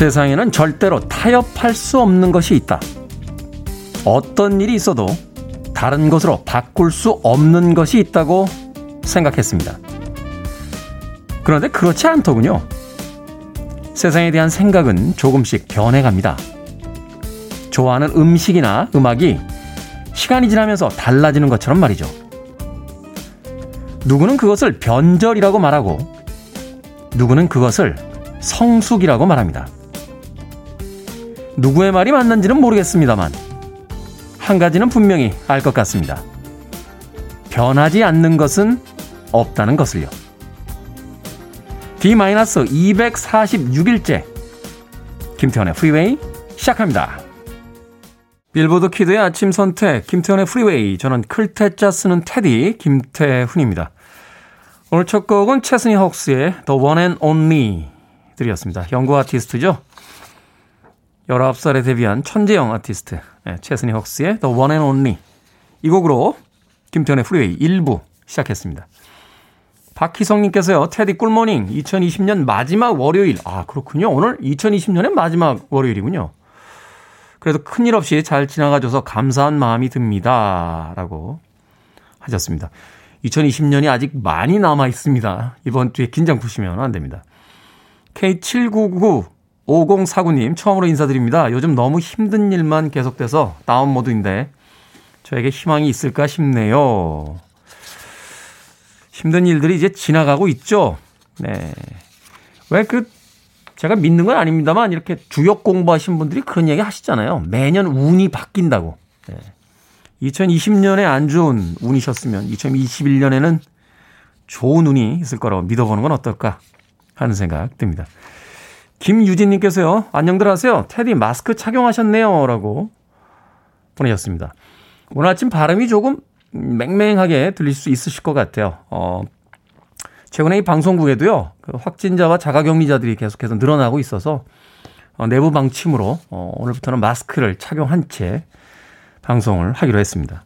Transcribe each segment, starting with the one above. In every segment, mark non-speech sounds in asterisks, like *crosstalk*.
세상에는 절대로 타협할 수 없는 것이 있다. 어떤 일이 있어도 다른 것으로 바꿀 수 없는 것이 있다고 생각했습니다. 그런데 그렇지 않더군요. 세상에 대한 생각은 조금씩 변해갑니다. 좋아하는 음식이나 음악이 시간이 지나면서 달라지는 것처럼 말이죠. 누구는 그것을 변절이라고 말하고, 누구는 그것을 성숙이라고 말합니다. 누구의 말이 맞는지는 모르겠습니다만, 한 가지는 분명히 알 것 같습니다. 변하지 않는 것은 없다는 것을요. D-246일째 김태훈의 프리웨이 시작합니다. 빌보드 kid의 아침 선택 김태훈의 프리웨이 저는 클 태 자 쓰는 태디 김태훈입니다. 오늘 첫 곡은 체스니 헉스의 The One and Only 들으셨습니다. 영국 아티스트죠. 19살에 데뷔한 천재형 아티스트 네, 체스니 헉스의 The One and Only 이 곡으로 김태훈의 프리웨이 1부 시작했습니다. 박희성님께서요, 테디 꿀모닝 2020년 마지막 월요일. 아, 그렇군요. 오늘 2020년의 마지막 월요일이군요. 그래도 큰일 없이 잘 지나가줘서 감사한 마음이 듭니다. 라고 하셨습니다. 2020년이 아직 많이 남아 있습니다. 이번 주에 긴장 푸시면 안 됩니다. K7999 5049님 처음으로 인사드립니다. 요즘 너무 힘든 일만 계속돼서 다운 모드인데 저에게 희망이 있을까 싶네요. 힘든 일들이 이제 지나가고 있죠. 네. 왜 그 제가 믿는 건 아닙니다만 이렇게 주역 공부하신 분들이 그런 얘기 하시잖아요. 매년 운이 바뀐다고. 네. 2020년에 안 좋은 운이셨으면 2021년에는 좋은 운이 있을 거라고 믿어보는 건 어떨까 하는 생각 듭니다. 김유진님께서요, 안녕들 하세요. 테디 마스크 착용하셨네요. 라고 보내셨습니다. 오늘 아침 발음이 조금 맹맹하게 들릴 수 있으실 것 같아요. 어, 최근에 이 방송국에도요, 그 확진자와 자가격리자들이 계속해서 늘어나고 있어서 어, 내부 방침으로 어, 오늘부터는 마스크를 착용한 채 방송을 하기로 했습니다.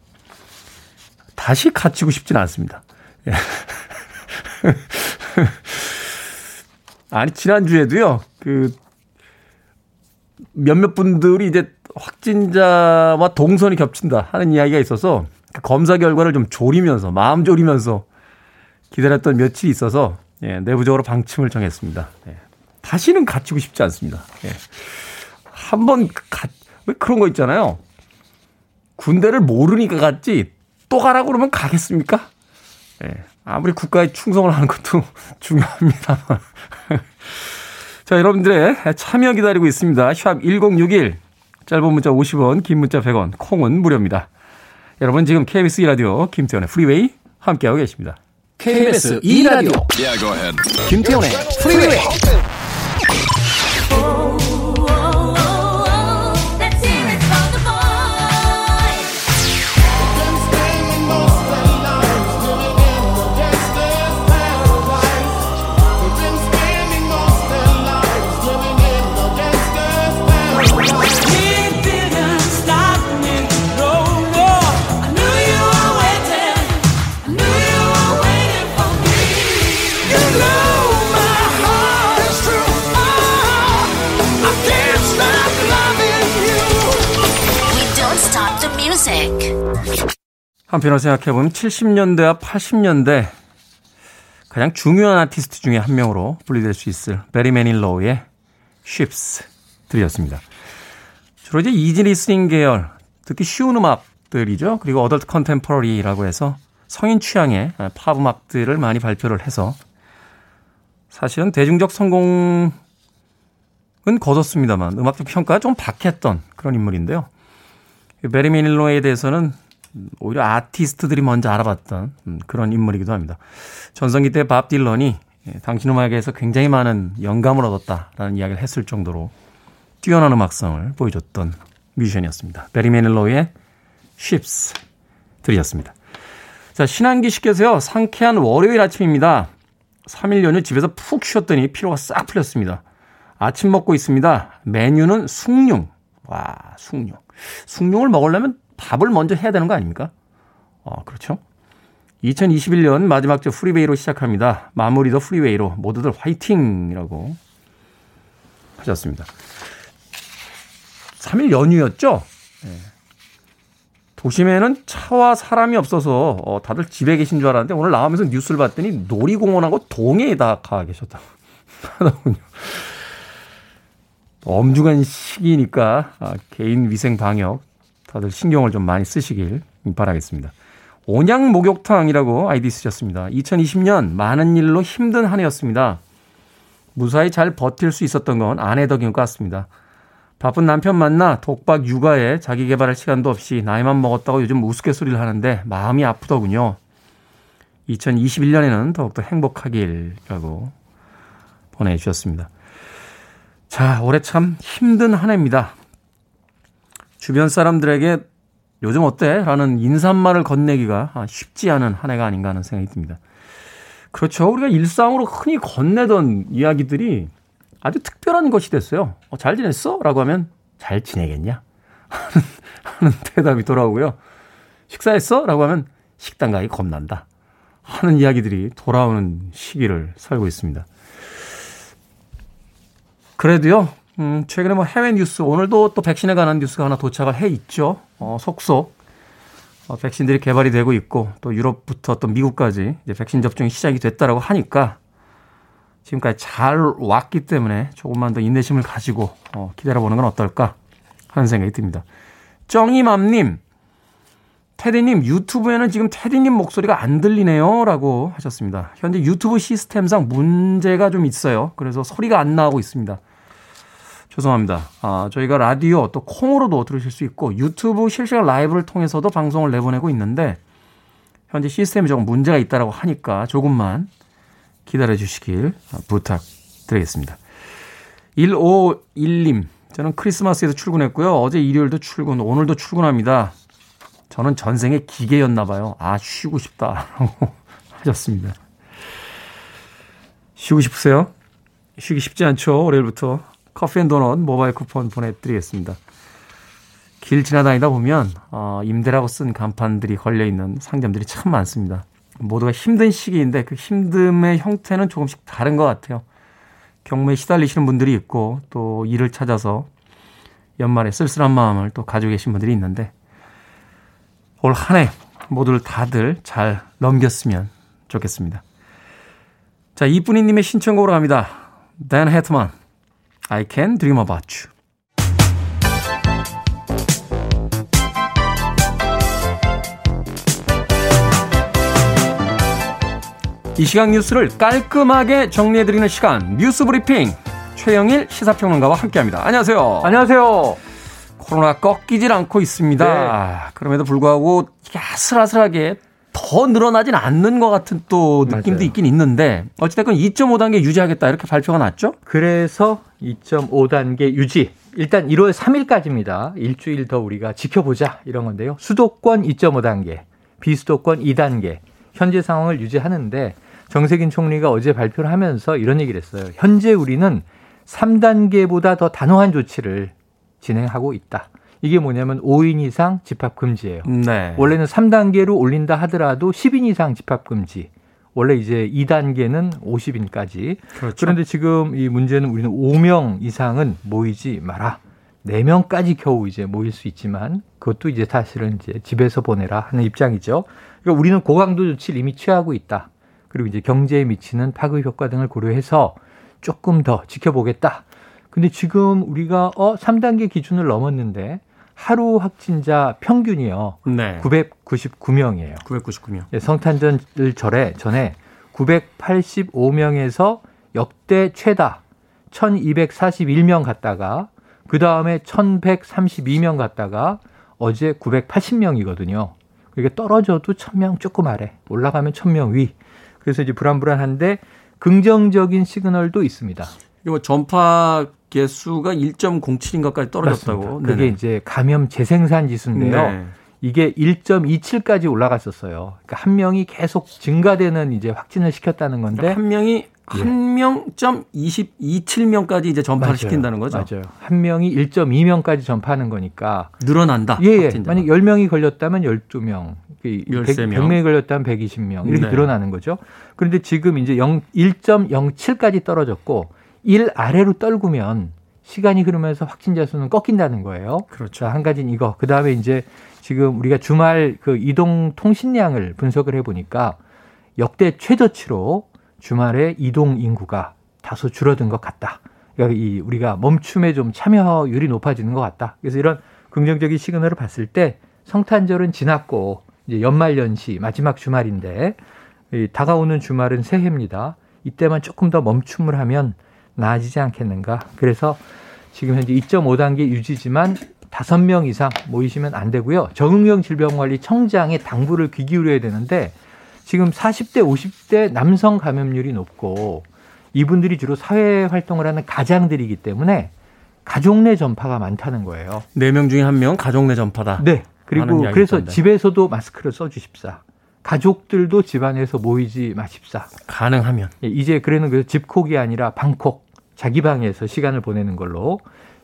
다시 갇히고 싶지는 않습니다. *laughs* 예. 아니, 지난주에도요, 그, 몇몇 분들이 이제 확진자와 동선이 겹친다 하는 이야기가 있어서 그 검사 결과를 좀 조리면서 마음 조리면서 기다렸던 며칠이 있어서 예, 내부적으로 방침을 정했습니다. 예, 다시는 갇히고 싶지 않습니다. 예. 한번 왜 그런 거 있잖아요. 군대를 모르니까 갔지 또 가라고 그러면 가겠습니까? 예, 아무리 국가에 충성을 하는 것도 *laughs* 중요합니다만. *laughs* 자, 여러분들의 참여 기다리고 있습니다. 샵 1061. 짧은 문자 50원, 긴 문자 100원, 콩은 무료입니다. 여러분 지금 KBS 2라디오 김태현의 프리웨이 함께하고 계십니다. KBS 2라디오 yeah, 김태현의 프리웨이 한편으로 생각해보면 70년대와 80년대 가장 중요한 아티스트 중에 한 명으로 분류될 수 있을 베리 매닐로우의 Ships 들으셨습니다. 주로 이제 easy listening 계열, 듣기 쉬운 음악들이죠. 그리고 adult contemporary라고 해서 성인 취향의 팝 음악들을 많이 발표를 해서 사실은 대중적 성공은 거뒀습니다만 음악적 평가가 좀 박했던 그런 인물인데요. 베리 매닐로에 대해서는 오히려 아티스트들이 먼저 알아봤던 음, 그런 인물이기도 합니다. 전성기 때 밥 딜런이 예, 당신 음악에서 굉장히 많은 영감을 얻었다라는 이야기를 했을 정도로 뛰어난 음악성을 보여줬던 뮤지션이었습니다. 베리 매닐로의 Ships 들이었습니다. 자, 신한기 씨께서요, 상쾌한 월요일 아침입니다. 3일 연휴 집에서 푹 쉬었더니 피로가 싹 풀렸습니다. 아침 먹고 있습니다. 메뉴는 숭늉. 와, 숭늉. 숭늉을 먹으려면 밥을 먼저 해야 되는 거 아닙니까? 어, 그렇죠. 2021년 마지막 주 프리웨이로 시작합니다. 마무리도 프리웨이로 모두들 화이팅이라고 하셨습니다. 3일 연휴였죠? 네. 도심에는 차와 사람이 없어서 어, 다들 집에 계신 줄 알았는데 오늘 나오면서 뉴스를 봤더니 놀이공원하고 동해에 다 가 계셨다고 *laughs* 하더군요. 엄중한 시기니까 아, 개인 위생 방역 다들 신경을 좀 많이 쓰시길 바라겠습니다. 온양 목욕탕이라고 아이디 쓰셨습니다. 2020년 많은 일로 힘든 한 해였습니다. 무사히 잘 버틸 수 있었던 건 아내 덕인 것 같습니다. 바쁜 남편 만나 독박 육아에 자기 개발할 시간도 없이 나이만 먹었다고 요즘 우스갯소리를 하는데 마음이 아프더군요. 2021년에는 더욱더 행복하길라고 보내주셨습니다. 자, 올해 참 힘든 한 해입니다. 주변 사람들에게 요즘 어때? 라는 인사말을 건네기가 쉽지 않은 한 해가 아닌가 하는 생각이 듭니다. 그렇죠. 우리가 일상으로 흔히 건네던 이야기들이 아주 특별한 것이 됐어요. 어, 잘 지냈어? 라고 하면 잘 지내겠냐? *laughs* 하는, 대답이 돌아오고요. 식사했어? 라고 하면 식당 가기 겁난다. 하는 이야기들이 돌아오는 시기를 살고 있습니다. 그래도요, 음, 최근에 뭐 해외 뉴스, 오늘도 또 백신에 관한 뉴스가 하나 도착을 해 있죠. 어, 속속. 어, 백신들이 개발이 되고 있고, 또 유럽부터 또 미국까지 이제 백신 접종이 시작이 됐다라고 하니까, 지금까지 잘 왔기 때문에 조금만 더 인내심을 가지고, 어, 기다려보는 건 어떨까 하는 생각이 듭니다. 정이맘님, 테디님, 유튜브에는 지금 테디님 목소리가 안 들리네요. 라고 하셨습니다. 현재 유튜브 시스템상 문제가 좀 있어요. 그래서 소리가 안 나오고 있습니다. 죄송합니다. 아, 저희가 라디오 또 콩으로도 들으실 수 있고 유튜브 실시간 라이브를 통해서도 방송을 내보내고 있는데 현재 시스템이 조금 문제가 있다라고 하니까 조금만 기다려 주시길 부탁드리겠습니다. 151님, 저는 크리스마스에도 출근했고요. 어제 일요일도 출근, 오늘도 출근합니다. 저는 전생에 기계였나 봐요. 아, 쉬고 싶다라고 *laughs* 하셨습니다. 쉬고 싶으세요? 쉬기 쉽지 않죠. 월요일부터 커피 and 도넛 모바일 쿠폰 보내드리겠습니다. 길 지나다니다 보면 어, 임대라고 쓴 간판들이 걸려있는 상점들이 참 많습니다. 모두가 힘든 시기인데 그 힘듦의 형태는 조금씩 다른 것 같아요. 경매에 시달리시는 분들이 있고 또 일을 찾아서 연말에 쓸쓸한 마음을 또 가지고 계신 분들이 있는데 올 한 해 모두를 다들 잘 넘겼으면 좋겠습니다. 자, 이쁜이님의 신청곡으로 갑니다. 댄 해트만 I can dream about you. 이 시각 뉴스를 깔끔하게 정리해드리는 시간 뉴스 브리핑 최영일 시사평론가와 함께합니다. 안녕하세요. 안녕하세요. 코로나 꺾이질 않고 있습니다. 네. 그럼에도 불구하고 아슬아슬하게 더 늘어나진 않는 것 같은 또 느낌도 맞아요. 있긴 있는데 어찌됐건 2.5단계 유지하겠다 이렇게 발표가 났죠? 그래서 2.5단계 유지. 일단 1월 3일까지입니다. 일주일 더 우리가 지켜보자 이런 건데요. 수도권 2.5단계, 비수도권 2단계. 현재 상황을 유지하는데 정세균 총리가 어제 발표를 하면서 이런 얘기를 했어요. 현재 우리는 3단계보다 더 단호한 조치를 진행하고 있다. 이게 뭐냐면 5인 이상 집합 금지예요. 네. 원래는 3단계로 올린다 하더라도 10인 이상 집합 금지. 원래 이제 2단계는 50인까지. 그렇죠. 그런데 지금 이 문제는 우리는 5명 이상은 모이지 마라. 4명까지 겨우 이제 모일 수 있지만 그것도 이제 사실은 이제 집에서 보내라 하는 입장이죠. 그러니까 우리는 고강도 조치를 이미 취하고 있다. 그리고 이제 경제에 미치는 파급 효과 등을 고려해서 조금 더 지켜보겠다. 근데 지금 우리가 어 3단계 기준을 넘었는데 하루 확진자 평균이요. 네. 999명이에요. 999명. 예, 성탄절 절에 전에 985명에서 역대 최다 1241명 갔다가 그 다음에 1132명 갔다가 어제 980명이거든요. 이게 떨어져도 1000명 조금 아래, 올라가면 1000명 위. 그래서 이제 불안불안한데 긍정적인 시그널도 있습니다. 이거 전파 개수가 1.07인가까지 떨어졌다고. 맞습니다. 그게 네네. 이제 감염 재생산 지수인데요. 네. 이게 1.27까지 올라갔었어요. 그러니까 한 명이 계속 증가되는 이제 확진을 시켰다는 건데 그러니까 한 명이 예. 한 명점 27명까지 이제 전파를 맞아요. 시킨다는 거죠. 맞아요. 한 명이 1.2명까지 전파하는 거니까 늘어난다. 예, 예. 만약 10명이 걸렸다면 12명, 13명. 100, 명이 걸렸다면 120명 이렇게 네. 늘어나는 거죠. 그런데 지금 이제 0, 1.07까지 떨어졌고 1 아래로 떨구면 시간이 흐르면서 확진자 수는 꺾인다는 거예요. 그렇죠. 자, 한 가지는 이거. 그 다음에 이제 지금 우리가 주말 그 이동 통신량을 분석을 해보니까 역대 최저치로 주말에 이동 인구가 다소 줄어든 것 같다. 그러니까 이 우리가 멈춤에 좀 참여율이 높아지는 것 같다. 그래서 이런 긍정적인 시그널을 봤을 때 성탄절은 지났고 이제 연말 연시 마지막 주말인데 다가오는 주말은 새해입니다. 이때만 조금 더 멈춤을 하면 나아지지 않겠는가. 그래서 지금 현재 2.5단계 유지지만 5명 이상 모이시면 안 되고요. 정응형 질병관리 청장의 당부를 귀 기울여야 되는데 지금 40대, 50대 남성 감염률이 높고 이분들이 주로 사회 활동을 하는 가장들이기 때문에 가족 내 전파가 많다는 거예요. 4명 중에 1명 가족 내 전파다. 네. 그리고 그래서 있던데. 집에서도 마스크를 써 주십사. 가족들도 집안에서 모이지 마십사. 가능하면. 예, 이제 그래는 그 집콕이 아니라 방콕, 자기 방에서 시간을 보내는 걸로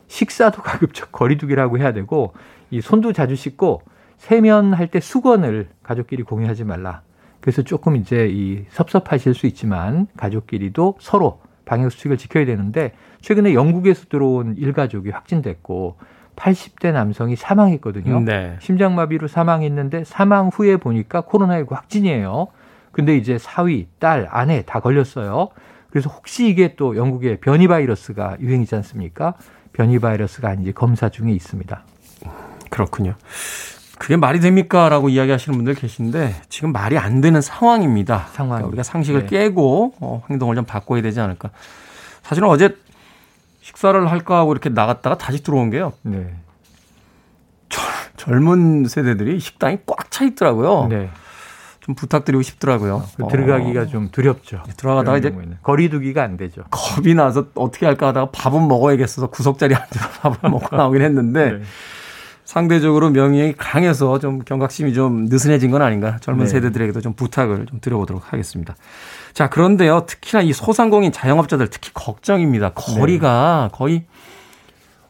식사도 *laughs* 가급적 거리두기라고 해야 되고 이 손도 자주 씻고 세면할 때 수건을 가족끼리 공유하지 말라. 그래서 조금 이제 이 섭섭하실 수 있지만 가족끼리도 서로 방역 수칙을 지켜야 되는데 최근에 영국에서 들어온 일가족이 확진됐고 80대 남성이 사망했거든요. 네. 심장마비로 사망했는데 사망 후에 보니까 코로나19 확진이에요. 근데 이제 사위, 딸, 아내 다 걸렸어요. 그래서 혹시 이게 또 영국의 변이 바이러스가 유행이지 않습니까? 변이 바이러스가 아닌지 검사 중에 있습니다. 그렇군요. 그게 말이 됩니까? 라고 이야기하시는 분들 계신데 지금 말이 안 되는 상황입니다. 상황. 그러니까 우리가 상식을 네. 깨고 어, 행동을 좀 바꿔야 되지 않을까. 사실은 어제 식사를 할까 하고 이렇게 나갔다가 다시 들어온 게요. 네. 젊은 세대들이 식당이 꽉 차 있더라고요. 네. 좀 부탁드리고 싶더라고요. 어, 들어가기가 어. 좀 두렵죠. 네, 들어가다가 이제 거리두기가 안 되죠. 겁이 나서 어떻게 할까 하다가 밥은 먹어야겠어서 구석자리 앉아서 *laughs* 밥을 먹고 나오긴 했는데 네. 상대적으로 명령이 강해서 좀 경각심이 좀 느슨해진 건 아닌가 젊은 네. 세대들에게도 좀 부탁을 좀 드려보도록 하겠습니다. 자 그런데요 특히나 이 소상공인 자영업자들 특히 걱정입니다. 거리가 네. 거의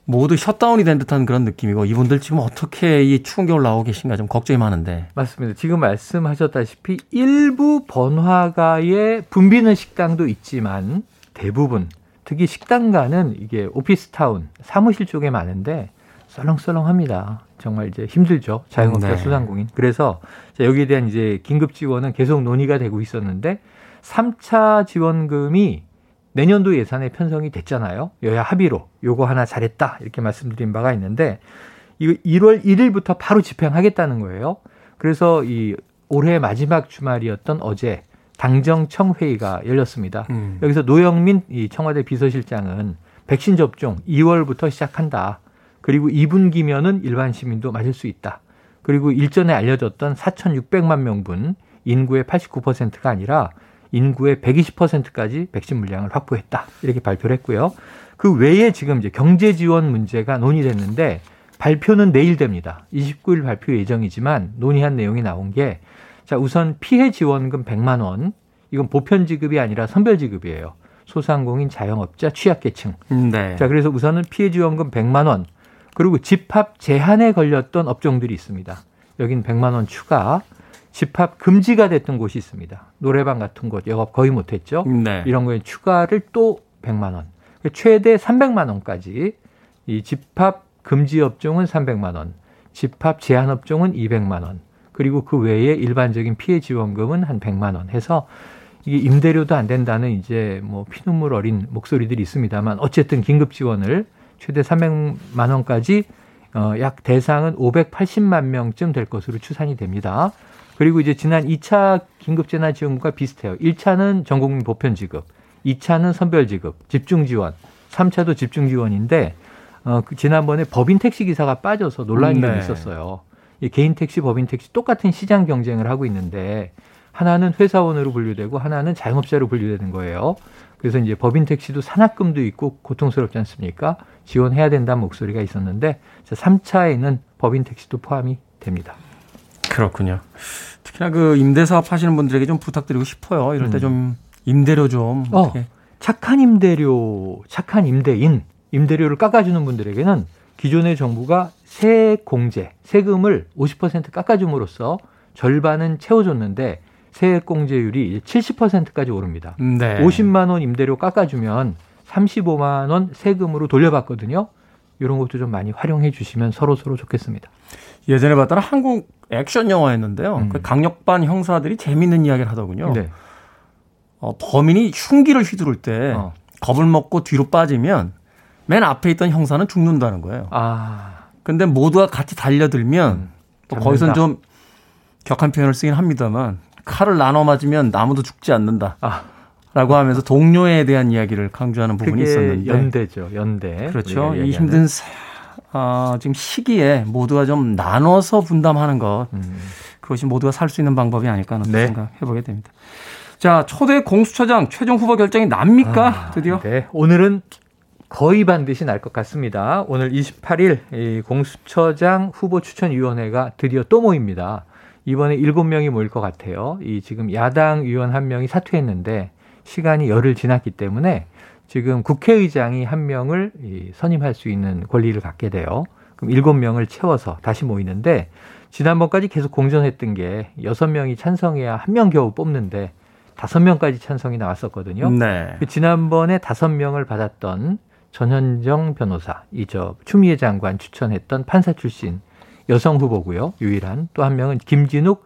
모두 셧다운이 된 듯한 그런 느낌이고 이분들 지금 어떻게 이 추운 겨울 나오고 계신가 좀 걱정이 많은데. 맞습니다. 지금 말씀하셨다시피 일부 번화가에 붐비는 식당도 있지만 대부분 특히 식당가는 이게 오피스타운 사무실 쪽에 많은데 썰렁썰렁합니다. 정말 이제 힘들죠. 자영업자 네. 수상공인. 그래서 여기에 대한 이제 긴급 지원은 계속 논의가 되고 있었는데 3차 지원금이 내년도 예산에 편성이 됐잖아요. 여야 합의로 요거 하나 잘했다 이렇게 말씀드린 바가 있는데 이거 1월 1일부터 바로 집행하겠다는 거예요. 그래서 이 올해 마지막 주말이었던 어제 당정청 회의가 열렸습니다. 음. 여기서 노영민 이 청와대 비서실장은 백신 접종 2월부터 시작한다. 그리고 2분기면은 일반 시민도 맞을 수 있다. 그리고 일전에 알려졌던 4,600만 명분 인구의 89%가 아니라 인구의 120%까지 백신 물량을 확보했다. 이렇게 발표를 했고요. 그 외에 지금 이제 경제 지원 문제가 논의됐는데 발표는 내일 됩니다. 29일 발표 예정이지만 논의한 내용이 나온 게 자, 우선 피해 지원금 100만 원. 이건 보편 지급이 아니라 선별 지급이에요. 소상공인 자영업자 취약계층. 네. 자, 그래서 우선은 피해 지원금 100만 원. 그리고 집합 제한에 걸렸던 업종들이 있습니다. 여긴 100만 원 추가. 집합 금지가 됐던 곳이 있습니다. 노래방 같은 곳 영업 거의 못했죠. 네. 이런 거에 추가를 또 100만 원. 최대 300만 원까지 이 집합 금지 업종은 300만 원, 집합 제한 업종은 200만 원, 그리고 그 외에 일반적인 피해 지원금은 한 100만 원 해서 이게 임대료도 안 된다는 이제 뭐 피눈물 어린 목소리들이 있습니다만 어쨌든 긴급 지원을 최대 300만 원까지 어, 약 대상은 580만 명쯤 될 것으로 추산이 됩니다. 그리고 이제 지난 2차 긴급재난지원금과 비슷해요. 1차는 전국민 보편 지급, 2차는 선별 지급, 집중 지원, 3차도 집중 지원인데 어, 그 지난번에 법인 택시 기사가 빠져서 논란이 네. 좀 있었어요. 이 개인 택시, 법인 택시 똑같은 시장 경쟁을 하고 있는데 하나는 회사원으로 분류되고 하나는 자영업자로 분류되는 거예요. 그래서 이제 법인 택시도 산학금도 있고 고통스럽지 않습니까? 지원해야 된다는 목소리가 있었는데 3차에는 법인 택시도 포함이 됩니다. 그렇군요. 특히나 그 임대 사업 하시는 분들에게 좀 부탁드리고 싶어요. 이럴 때좀 음. 임대료 좀 어, 착한 임대료, 착한 임대인, 임대료를 깎아주는 분들에게는 기존의 정부가 세공제, 세금을 50% 깎아줌으로써 절반은 채워줬는데 세액 공제율이 70%까지 오릅니다. 네. 50만 원 임대료 깎아주면 35만 원 세금으로 돌려받거든요. 이런 것도 좀 많이 활용해 주시면 서로 서로 좋겠습니다. 예전에 봤던 한국 액션 영화였는데요. 음. 그 강력반 형사들이 재밌는 이야기를 하더군요. 네. 어, 범인이 흉기를 휘두를 때 어. 겁을 먹고 뒤로 빠지면 맨 앞에 있던 형사는 죽는다는 거예요. 아. 근데 모두가 같이 달려들면 음, 또 거기선 좀 격한 표현을 쓰긴 합니다만 칼을 나눠 맞으면 나무도 죽지 않는다. 아. 라고 하면서 동료에 대한 이야기를 강조하는 부분이 있었는데 연대죠, 연대. 그렇죠. 이 힘든 어, 지금 시기에 모두가 좀 나눠서 분담하는 것 음. 그것이 모두가 살 수 있는 방법이 아닐까 하는 네. 생각 해보게 됩니다. 자, 초대 공수처장 최종 후보 결정이 납니까? 아, 드디어? 네. 오늘은 거의 반드시 날 것 같습니다. 오늘 28일 이 공수처장 후보 추천위원회가 드디어 또 모입니다. 이번에 7명이 모일 것 같아요. 이 지금 야당 의원 한 명이 사퇴했는데 시간이 열흘 지났기 때문에 지금 국회의장이 한 명을 선임할 수 있는 권리를 갖게 돼요. 그럼 일곱 명을 채워서 다시 모이는데 지난번까지 계속 공전했던 게 여섯 명이 찬성해야 한 명 겨우 뽑는데 다섯 명까지 찬성이 나왔었거든요. 네. 그 지난번에 다섯 명을 받았던 전현정 변호사, 이 저 추미애 장관 추천했던 판사 출신 여성 후보고요. 유일한 또 한 명은 김진욱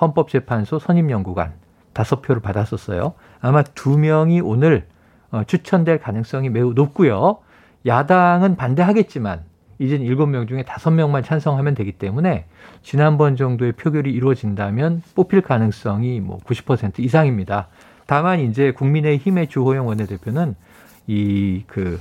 헌법재판소 선임연구관 다섯 표를 받았었어요. 아마 두 명이 오늘 어, 추천될 가능성이 매우 높고요. 야당은 반대하겠지만 이젠 일곱 명 중에 다섯 명만 찬성하면 되기 때문에 지난번 정도의 표결이 이루어진다면 뽑힐 가능성이 뭐 90% 이상입니다. 다만 이제 국민의힘의 주호영 원내대표는 이 그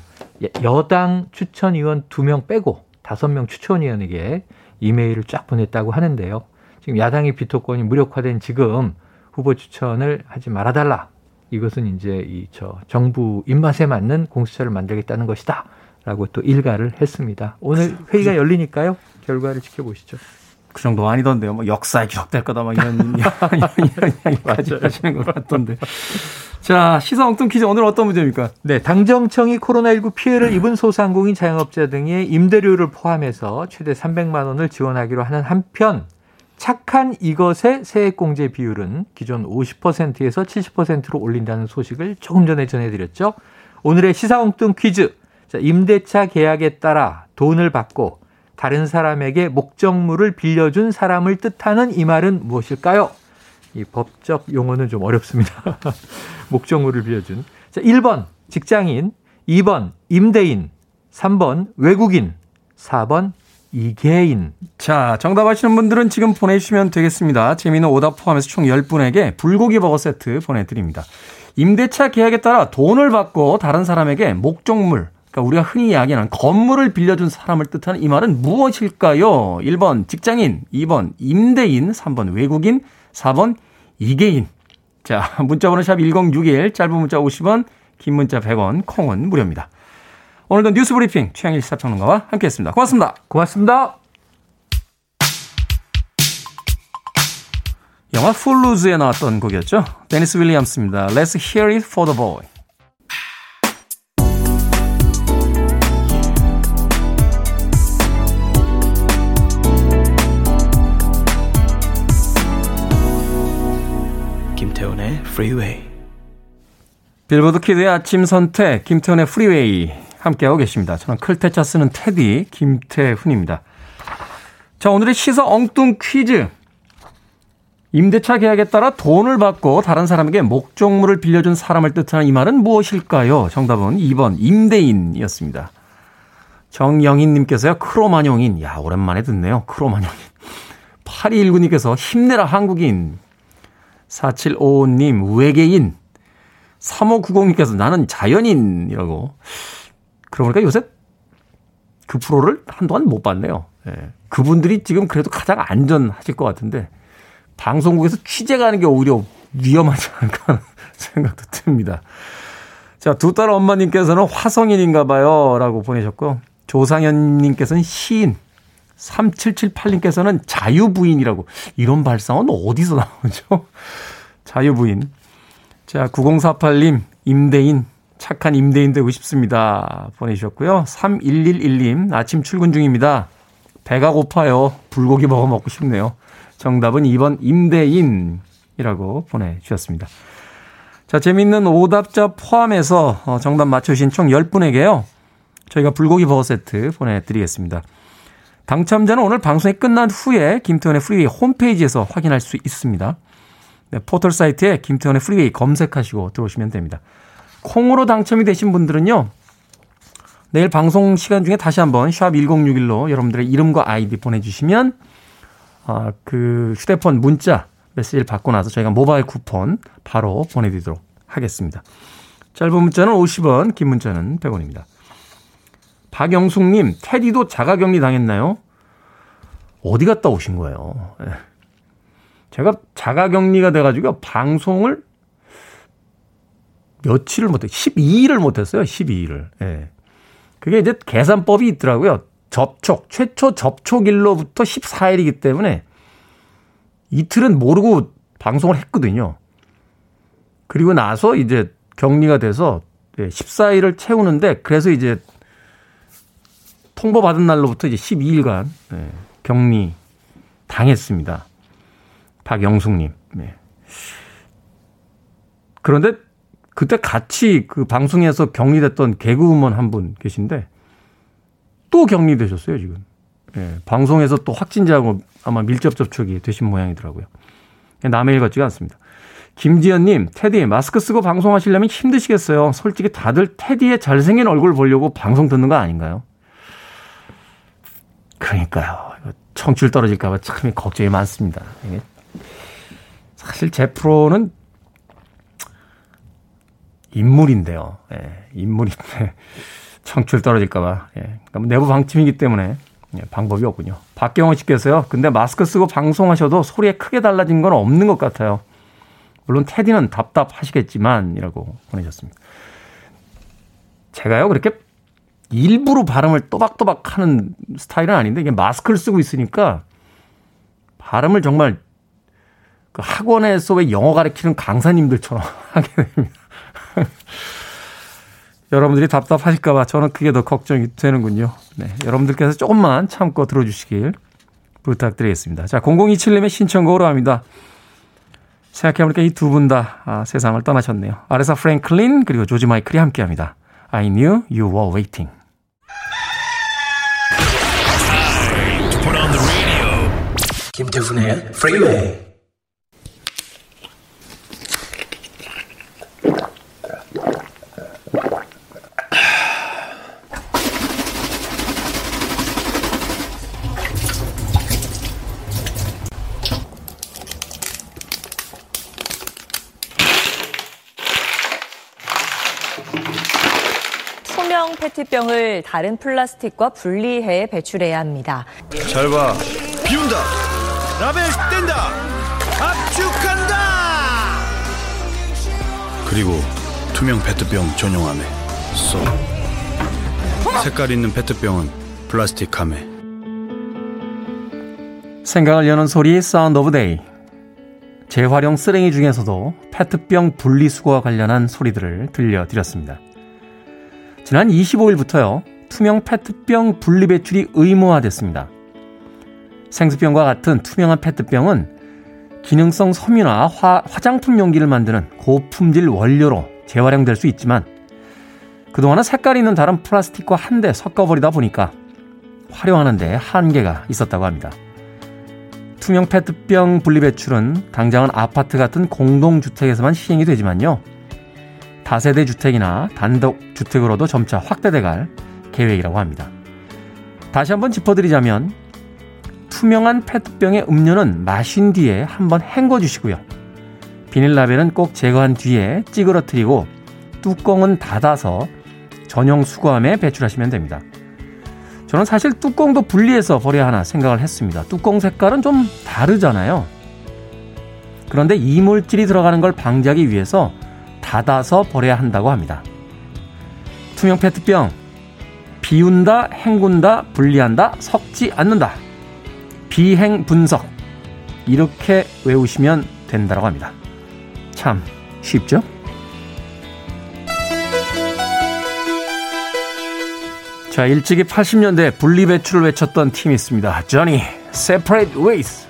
여당 추천위원 두명 빼고 다섯 명 추천위원에게 이메일을 쫙 보냈다고 하는데요. 지금 야당의 비토권이 무력화된 지금 후보 추천을 하지 말아달라. 이것은 이제 이 저 정부 입맛에 맞는 공수처를 만들겠다는 것이다. 라고 또 일가를 했습니다. 오늘 회의가 열리니까요. 결과를 지켜보시죠. 그 정도 아니던데요. 뭐 역사에 기록될 거다. 막 이런, *laughs* 이런, 이런 이야기까지 하시는 것 같던데. 자, 시사 엉뚱 퀴즈 오늘 어떤 문제입니까? 네, 당정청이 코로나19 피해를 입은 소상공인 자영업자 등의 임대료를 포함해서 최대 300만 원을 지원하기로 하는 한편 착한 이것의 세액공제 비율은 기존 50%에서 70%로 올린다는 소식을 조금 전에 전해드렸죠. 오늘의 시사홍뚱 퀴즈. 자, 임대차 계약에 따라 돈을 받고 다른 사람에게 목적물을 빌려준 사람을 뜻하는 이 말은 무엇일까요? 이 법적 용어는 좀 어렵습니다. *laughs* 목적물을 빌려준. 자, 1번 직장인, 2번 임대인, 3번 외국인, 4번 이계인. 자, 정답 아시는 분들은 지금 보내주시면 되겠습니다. 재미있는 오답 포함해서 총 10분에게 불고기 버거 세트 보내드립니다. 임대차 계약에 따라 돈을 받고 다른 사람에게 목적물, 그러니까 우리가 흔히 이야기하는 건물을 빌려준 사람을 뜻하는 이 말은 무엇일까요? 1번 직장인, 2번 임대인, 3번 외국인, 4번 이계인. 자, 문자번호 샵 1061, 짧은 문자 50원, 긴 문자 100원, 콩은 무료입니다. 오늘도 뉴스 브리핑 최영일 시사평론가와 함께했습니다. 고맙습니다. 고맙습니다. 영화 풋루즈에 나왔던 곡이었죠. 데니스 윌리엄스입니다. Let's hear it for the boy. 김태훈의 Freeway. 빌보드 kid의 아침 선택, 김태훈의 Freeway. 함께하고 계십니다. 저는 클 태 자 쓰는 테디 김태훈입니다. 자, 오늘의 시사 엉뚱 퀴즈. 임대차 계약에 따라 돈을 받고 다른 사람에게 목적물을 빌려준 사람을 뜻하는 이 말은 무엇일까요? 정답은 2번 임대인이었습니다. 정영인님께서요, 크로마뇽인. 야, 오랜만에 듣네요. 크로마뇽인. 8219님께서 힘내라 한국인. 4755님, 외계인. 3590님께서 나는 자연인이라고. 그러고 보니까 요새 그 프로를 한동안 못 봤네요. 예. 그분들이 지금 그래도 가장 안전하실 것 같은데 방송국에서 취재가 하는 게 오히려 위험하지 않을까 *laughs* 생각도 듭니다. 자, 두 딸 엄마님께서는 화성인인가 봐요. 라고 보내셨고, 조상현님께서는 시인, 3778님께서는 자유부인이라고. 이런 발상은 어디서 나오죠? *laughs* 자유부인. 자, 9048님, 임대인, 착한 임대인 되고 싶습니다. 보내주셨고요. 3111님, 아침 출근 중입니다. 배가 고파요. 불고기 먹어 먹고 싶네요. 정답은 2번 임대인이라고 보내주셨습니다. 자, 재밌는 오답자 포함해서 어, 정답 맞춰주신 총 10분에게요. 저희가 불고기 버거 세트 보내드리겠습니다. 당첨자는 오늘 방송이 끝난 후에 김태훈의 프리웨이 홈페이지에서 확인할 수 있습니다. 네, 포털 사이트에 김태훈의 프리웨이 검색하시고 들어오시면 됩니다. 콩으로 당첨이 되신 분들은요. 내일 방송 시간 중에 다시 한번 샵 1061로 여러분들의 이름과 아이디 보내주시면 아, 그 휴대폰 문자 메시지를 받고 나서 저희가 모바일 쿠폰 바로 보내드리도록 하겠습니다. 짧은 문자는 50원, 긴 문자는 100원입니다. 박영숙님, 테디도 자가격리 당했나요? 어디 갔다 오신 거예요? 예. 제가 자가격리가 돼가지고 방송을 며칠을 못해, 12일을 못했어요. 12일을. 예. 그게 이제 계산법이 있더라고요. 접촉, 최초 접촉일로부터 14일이기 때문에 이틀은 모르고 방송을 했거든요. 그리고 나서 이제 격리가 돼서 14일을 채우는데 그래서 이제 통보 받은 날로부터 이제 12일간 네, 격리 당했습니다. 박영숙님. 네. 그런데 그때 같이 그 방송에서 격리됐던 개그우먼 한 분 계신데 또 격리되셨어요, 지금. 네, 방송에서 또 확진자하고 아마 밀접 접촉이 되신 모양이더라고요. 남의 일 같지가 않습니다. 김지연님, 테디, 마스크 쓰고 방송하시려면 힘드시겠어요. 솔직히 다들 테디의 잘생긴 얼굴 보려고 방송 듣는 거 아닌가요? 그러니까요. 청출 떨어질까봐 참 걱정이 많습니다. 사실 제 프로는 인물인데요. 예, 인물인데 *laughs* 청출 떨어질까봐. 예, 그러니까 뭐 내부 방침이기 때문에 예, 방법이 없군요. 박경호 씨께서요. 근데 마스크 쓰고 방송하셔도 소리에 크게 달라진 건 없는 것 같아요. 물론 테디는 답답하시겠지만이라고 보내셨습니다. 제가요 그렇게 일부러 발음을 또박또박 하는 스타일은 아닌데 이게 마스크를 쓰고 있으니까 발음을 정말 그 학원에서 왜 영어 가르치는 강사님들처럼 *laughs* 하게 됩니다. *laughs* 여러분들이 답답하실까봐 저는 그게 더 걱정이 되는군요. 네, 여러분들께서 조금만 참고 들어주시길 부탁드리겠습니다. 자, 0027님의 신청곡으로 합니다. 생각해보니까 이 두 분다 아, 세상을 떠나셨네요. 아레사 프랭클린 그리고 조지 마이클이 함께합니다. I knew you were waiting. 김태훈의 프리웨이 페트병을 다른 플라스틱과 분리해 배출해야 합니다. 잘 봐. 비운다. 라벨 뗀다. 압축한다. 그리고 투명 페트병 전용함에 쏘. 색깔 있는 페트병은 플라스틱 함에. 생각을 여는 소리 Sound of Day. 재활용 쓰레기 중에서도 페트병 분리수거와 관련한 소리들을 들려드렸습니다. 지난 25일부터요. 투명 페트병 분리 배출이 의무화됐습니다. 생수병과 같은 투명한 페트병은 기능성 섬유나 화, 화장품 용기를 만드는 고품질 원료로 재활용될 수 있지만 그동안은 색깔이 있는 다른 플라스틱과 한데 섞어버리다 보니까 활용하는데 한계가 있었다고 합니다. 투명 페트병 분리 배출은 당장은 아파트 같은 공동주택에서만 시행이 되지만요. 다세대 주택이나 단독 주택으로도 점차 확대돼 갈 계획이라고 합니다. 다시 한번 짚어드리자면 투명한 페트병의 음료는 마신 뒤에 한번 헹궈 주시고요. 비닐라벨은 꼭 제거한 뒤에 찌그러뜨리고 뚜껑은 닫아서 전용 수거함에 배출하시면 됩니다. 저는 사실 뚜껑도 분리해서 버려야 하나 생각을 했습니다. 뚜껑 색깔은 좀 다르잖아요. 그런데 이물질이 들어가는 걸 방지하기 위해서 닫아서 버려야 한다고 합니다. 투명 페트병 비운다, 헹군다, 분리한다, 섞지 않는다. 비행 분석 이렇게 외우시면 된다고 합니다. 참 쉽죠? 자, 일찍이 80년대 분리배출을 외쳤던 팀이 있습니다. Johnny, Separate Ways.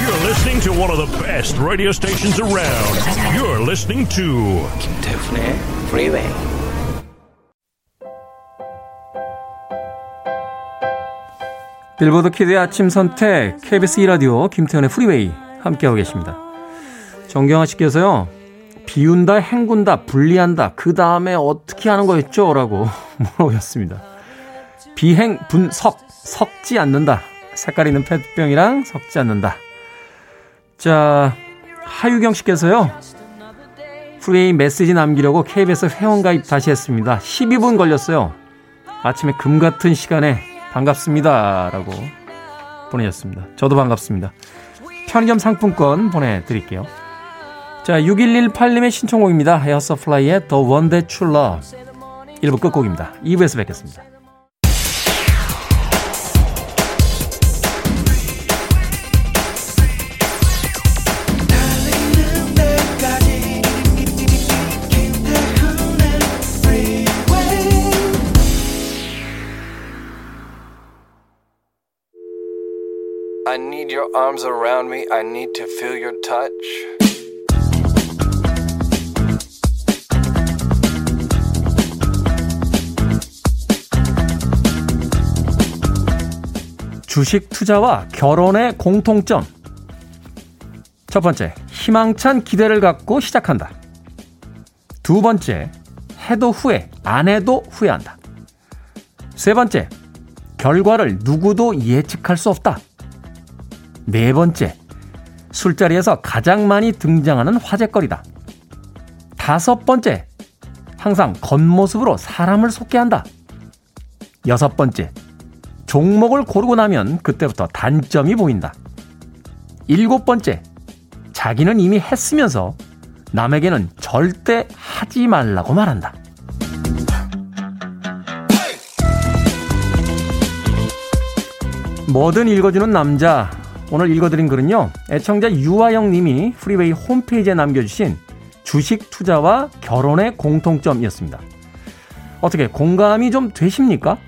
You're listening to one of the best radio stations around. You're listening to 김태훈의 Freeway. 빌보드 kid의 아침 선택 KBS 2라디오 김태훈의 프리웨이 함께하고 계십니다. 정경아 씨께서요. 비운다, 헹군다, 분리한다. 그 다음에 어떻게 하는 거였죠? 라고 *laughs* 물어보셨습니다. 비헹분섞, 섞지 않는다. 색깔 있는 페트병이랑 섞지 않는다. 자, 하유경 씨께서요. 프리웨이 메시지 남기려고 KBS 회원가입 다시 했습니다. 12분 걸렸어요. 아침에 금 같은 시간에 반갑습니다. 라고 보내셨습니다. 저도 반갑습니다. 편의점 상품권 보내드릴게요. 자, 6118님의 신청곡입니다. 에어서플라이의 The One That You Love. 1부 끝곡입니다. 2부에서 뵙겠습니다. I need your arms around me. I need to feel your touch. 주식 투자와 결혼의 공통점. 첫 번째, 희망찬 기대를 갖고 시작한다. 두 번째, 해도 후회, 안 해도 후회한다. 세 번째, 결과를 누구도 예측할 수 없다. 네 번째, 술자리에서 가장 많이 등장하는 화제거리다. 다섯 번째, 항상 겉모습으로 사람을 속게 한다. 여섯 번째, 종목을 고르고 나면 그때부터 단점이 보인다. 일곱 번째, 자기는 이미 했으면서 남에게는 절대 하지 말라고 말한다. 뭐든 읽어주는 남자. 오늘 읽어드린 글은요, 애청자 유아영 님이 프리웨이 홈페이지에 남겨주신 주식 투자와 결혼의 공통점이었습니다. 어떻게 공감이 좀 되십니까?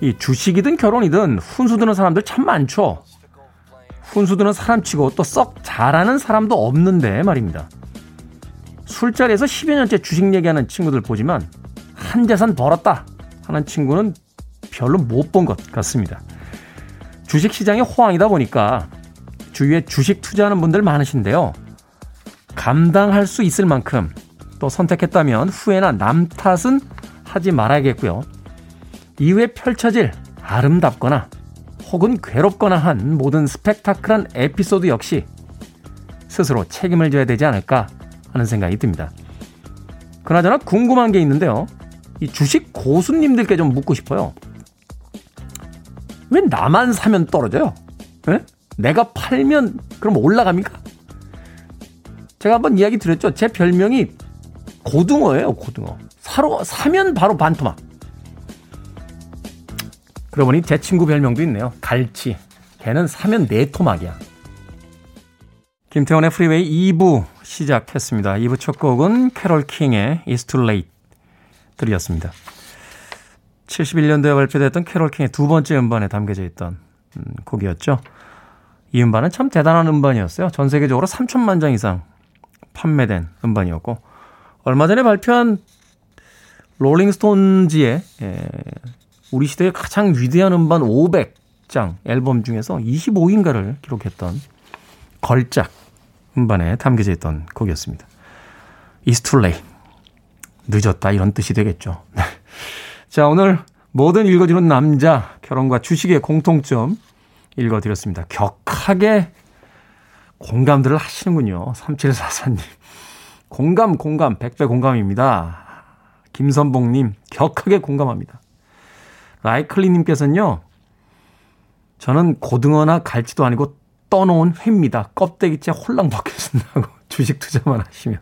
이 주식이든 결혼이든 훈수 드는 사람들 참 많죠. 훈수 드는 사람 치고 또 썩 잘하는 사람도 없는데 말입니다. 술자리에서 10여 년째 주식 얘기하는 친구들 보지만 한 재산 벌었다 하는 친구는 별로 못 본 것 같습니다. 주식 시장이 호황이다 보니까 주위에 주식 투자하는 분들 많으신데요. 감당할 수 있을 만큼 또 선택했다면 후회나 남 탓은 하지 말아야겠고요. 이후에 펼쳐질 아름답거나 혹은 괴롭거나 한 모든 스펙타클한 에피소드 역시 스스로 책임을 져야 되지 않을까 하는 생각이 듭니다. 그나저나 궁금한 게 있는데요. 이 주식 고수님들께 좀 묻고 싶어요. 왜 나만 사면 떨어져요? 네? 내가 팔면 그럼 올라갑니까? 제가 한번 이야기 드렸죠. 제 별명이 고등어예요, 고등어. 사러, 사면 바로 반토막. 그러고 보니 제 친구 별명도 있네요. 갈치. 걔는 사면 네 토막이야. 김태훈의 프리웨이 2부 시작했습니다. 2부 첫 곡은 캐롤 킹의 It's Too Late 들으셨습니다. 71년도에 발표됐던 캐롤 킹의 두 번째 음반에 담겨져 있던 음, 곡이었죠. 이 음반은 참 대단한 음반이었어요. 전 세계적으로 3천만 장 이상 판매된 음반이었고 얼마 전에 발표한 롤링스톤즈의 예, 우리 시대의 가장 위대한 음반 500장 앨범 중에서 25인가를 기록했던 걸작 음반에 담겨져 있던 곡이었습니다. It's too late. 늦었다 이런 뜻이 되겠죠. 자 오늘 뭐든 읽어주는 남자 결혼과 주식의 공통점 읽어드렸습니다. 격하게 공감들을 하시는군요. 3744님. 공감, 공감, 100배 공감입니다. 김선봉님, 격하게 공감합니다. 라이클리님께서는요, 저는 고등어나 갈치도 아니고 떠놓은 회입니다. 껍데기째 홀랑 벗겨진다고 *laughs* 주식 투자만 하시면.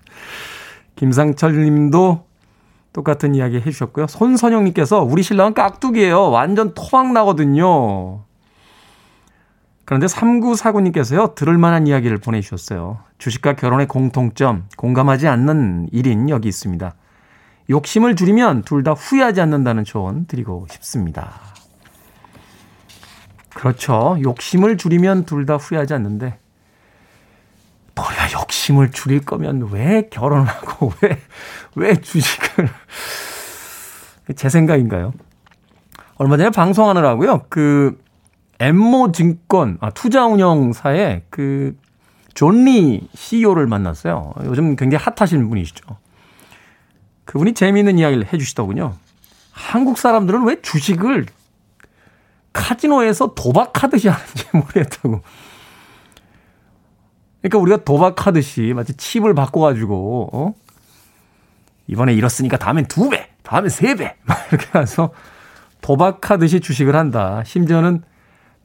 김상철 님도 똑같은 이야기 해주셨고요. 손선영님께서 우리 신랑은 깍두기예요. 완전 토막 나거든요. 그런데 3949님께서요, 들을 만한 이야기를 보내주셨어요. 주식과 결혼의 공통점, 공감하지 않는 일인 여기 있습니다. 욕심을 줄이면 둘 다 후회하지 않는다는 조언 드리고 싶습니다. 그렇죠. 욕심을 줄이면 둘 다 후회하지 않는데, 욕심을 줄일 거면 왜 결혼하고 *laughs* 왜, 왜 주식을. 제 생각인가요? 얼마 전에 방송하느라고요. 그 엠모 증권 아 투자 운영사의 그 존리 CEO를 만났어요. 요즘 굉장히 핫하신 분이시죠. 그분이 재미있는 이야기를 해 주시더군요. 한국 사람들은 왜 주식을 카지노에서 도박하듯이 하는지 모르겠다고. 그러니까 우리가 도박하듯이 마치 칩을 바꿔가지고, 어? 이번에 잃었으니까 다음엔 두 배, 다음엔 세 배, *laughs* 막 이렇게 해서 도박하듯이 주식을 한다. 심지어는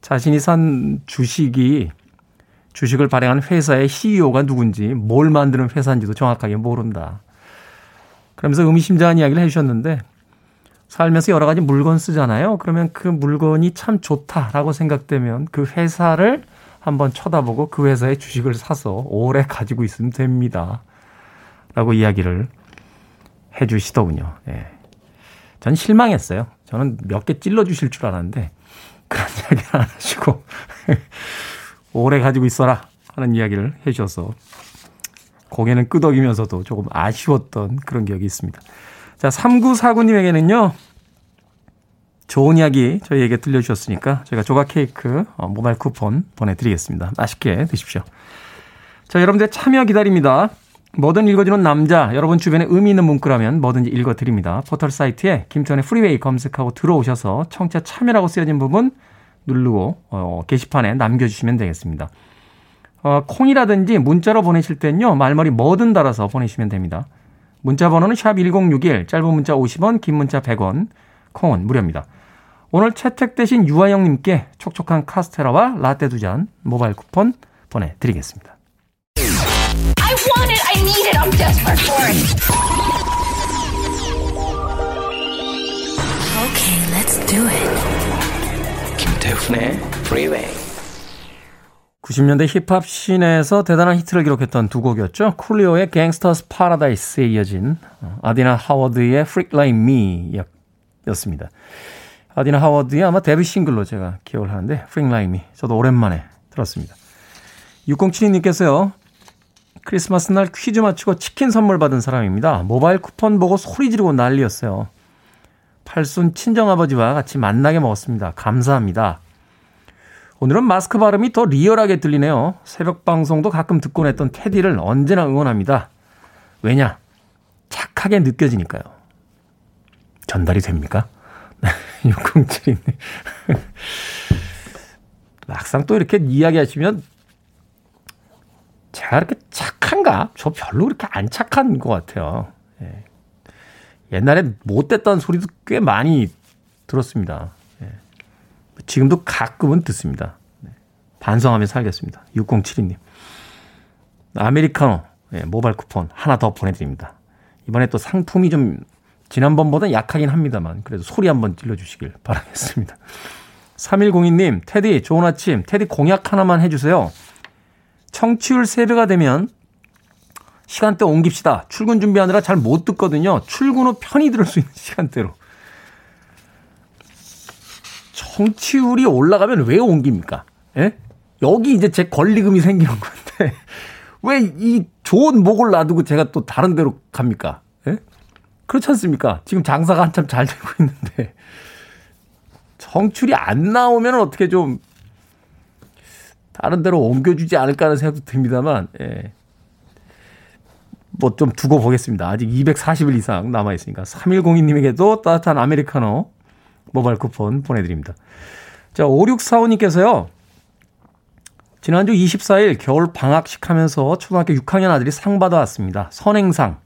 자신이 산 주식이 주식을 발행한 회사의 CEO가 누군지 뭘 만드는 회사인지도 정확하게 모른다. 그러면서 의미심장한 이야기를 해주셨는데 살면서 여러 가지 물건 쓰잖아요. 그러면 그 물건이 참 좋다라고 생각되면 그 회사를 한번 쳐다보고 그 회사의 주식을 사서 오래 가지고 있으면 됩니다. 라고 이야기를 해 주시더군요. 예. 전 실망했어요. 저는 몇 개 찔러 주실 줄 알았는데 그런 *laughs* 이야기 안 하시고 *laughs* 오래 가지고 있어라 하는 이야기를 해 주셔서 고개는 끄덕이면서도 조금 아쉬웠던 그런 기억이 있습니다. 자, 3949님에게는요. 좋은 이야기 저희에게 들려주셨으니까 저희가 조각 케이크 어, 모바일 쿠폰 보내드리겠습니다. 맛있게 드십시오. 자, 여러분들 참여 기다립니다. 뭐든 읽어주는 남자, 여러분 주변에 의미 있는 문구라면 뭐든지 읽어드립니다. 포털 사이트에 김태훈의 프리웨이 검색하고 들어오셔서 청취자 참여라고 쓰여진 부분 누르고 어, 게시판에 남겨주시면 되겠습니다. 어, 콩이라든지 문자로 보내실 때는요. 말머리 뭐든 달아서 보내시면 됩니다. 문자 번호는 샵 1061, 짧은 문자 50원, 긴 문자 100원, 콩은 무료입니다. 오늘 채택되신 유아영님께 촉촉한 카스테라와 라떼 두 잔 모바일 쿠폰 보내드리겠습니다. I want it. I need it. I'm desperate for it. Okay, let's do it. 김태훈의 Freeway. 90년대 힙합 씬에서 대단한 히트를 기록했던 두 곡이었죠. 쿨리오의 Gangsta's Paradise에 이어진 어, 아디나 하워드의 Freak Like Me 였습니다. 아디나 하워드의 아마 데뷔 싱글로 제가 기억을 하는데 Me 저도 오랜만에 들었습니다. 6072님께서요. 크리스마스 날 퀴즈 맞추고 치킨 선물 받은 사람입니다. 모바일 쿠폰 보고 소리 지르고 난리였어요. 팔순 친정아버지와 같이 만나게 먹었습니다. 감사합니다. 오늘은 마스크 발음이 더 리얼하게 들리네요. 새벽 방송도 가끔 듣곤 했던 테디를 언제나 응원합니다. 왜냐? 착하게 느껴지니까요. 전달이 됩니까? *laughs* 6072님. *laughs* 막상 또 이렇게 이야기하시면 제가 이렇게 착한가? 저 별로 그렇게 안 착한 것 같아요. 예. 옛날에 못됐다는 소리도 꽤 많이 들었습니다. 예. 지금도 가끔은 듣습니다. 네. 반성하며 살겠습니다. 6072님. 아메리카노 예, 모바일 쿠폰 하나 더 보내드립니다. 이번에 또 상품이 좀 지난번보다 약하긴 합니다만 그래도 소리 한번 찔러주시길 바라겠습니다. 3102님, 테디 좋은 아침. 테디 공약 하나만 해주세요. 청취율 3배가 되면 시간대 옮깁시다. 출근 준비하느라 잘 못 듣거든요. 출근 후 편히 들을 수 있는 시간대로. 청취율이 올라가면 왜 옮깁니까? 예? 여기 이제 제 권리금이 생기는 건데 *laughs* 왜 이 좋은 목을 놔두고 제가 또 다른 데로 갑니까? 예? 그렇지 않습니까? 지금 장사가 한참 잘 되고 있는데 청취율이 안 나오면 어떻게 좀 다른 데로 옮겨주지 않을까 하는 생각도 듭니다만 예. 뭐 좀 두고 보겠습니다. 아직 240일 이상 남아 있으니까 3102님에게도 따뜻한 아메리카노 모바일 쿠폰 보내드립니다. 자, 5645님께서요. 지난주 24일 겨울 방학식 하면서 초등학교 6학년 아들이 상 받아왔습니다. 선행상.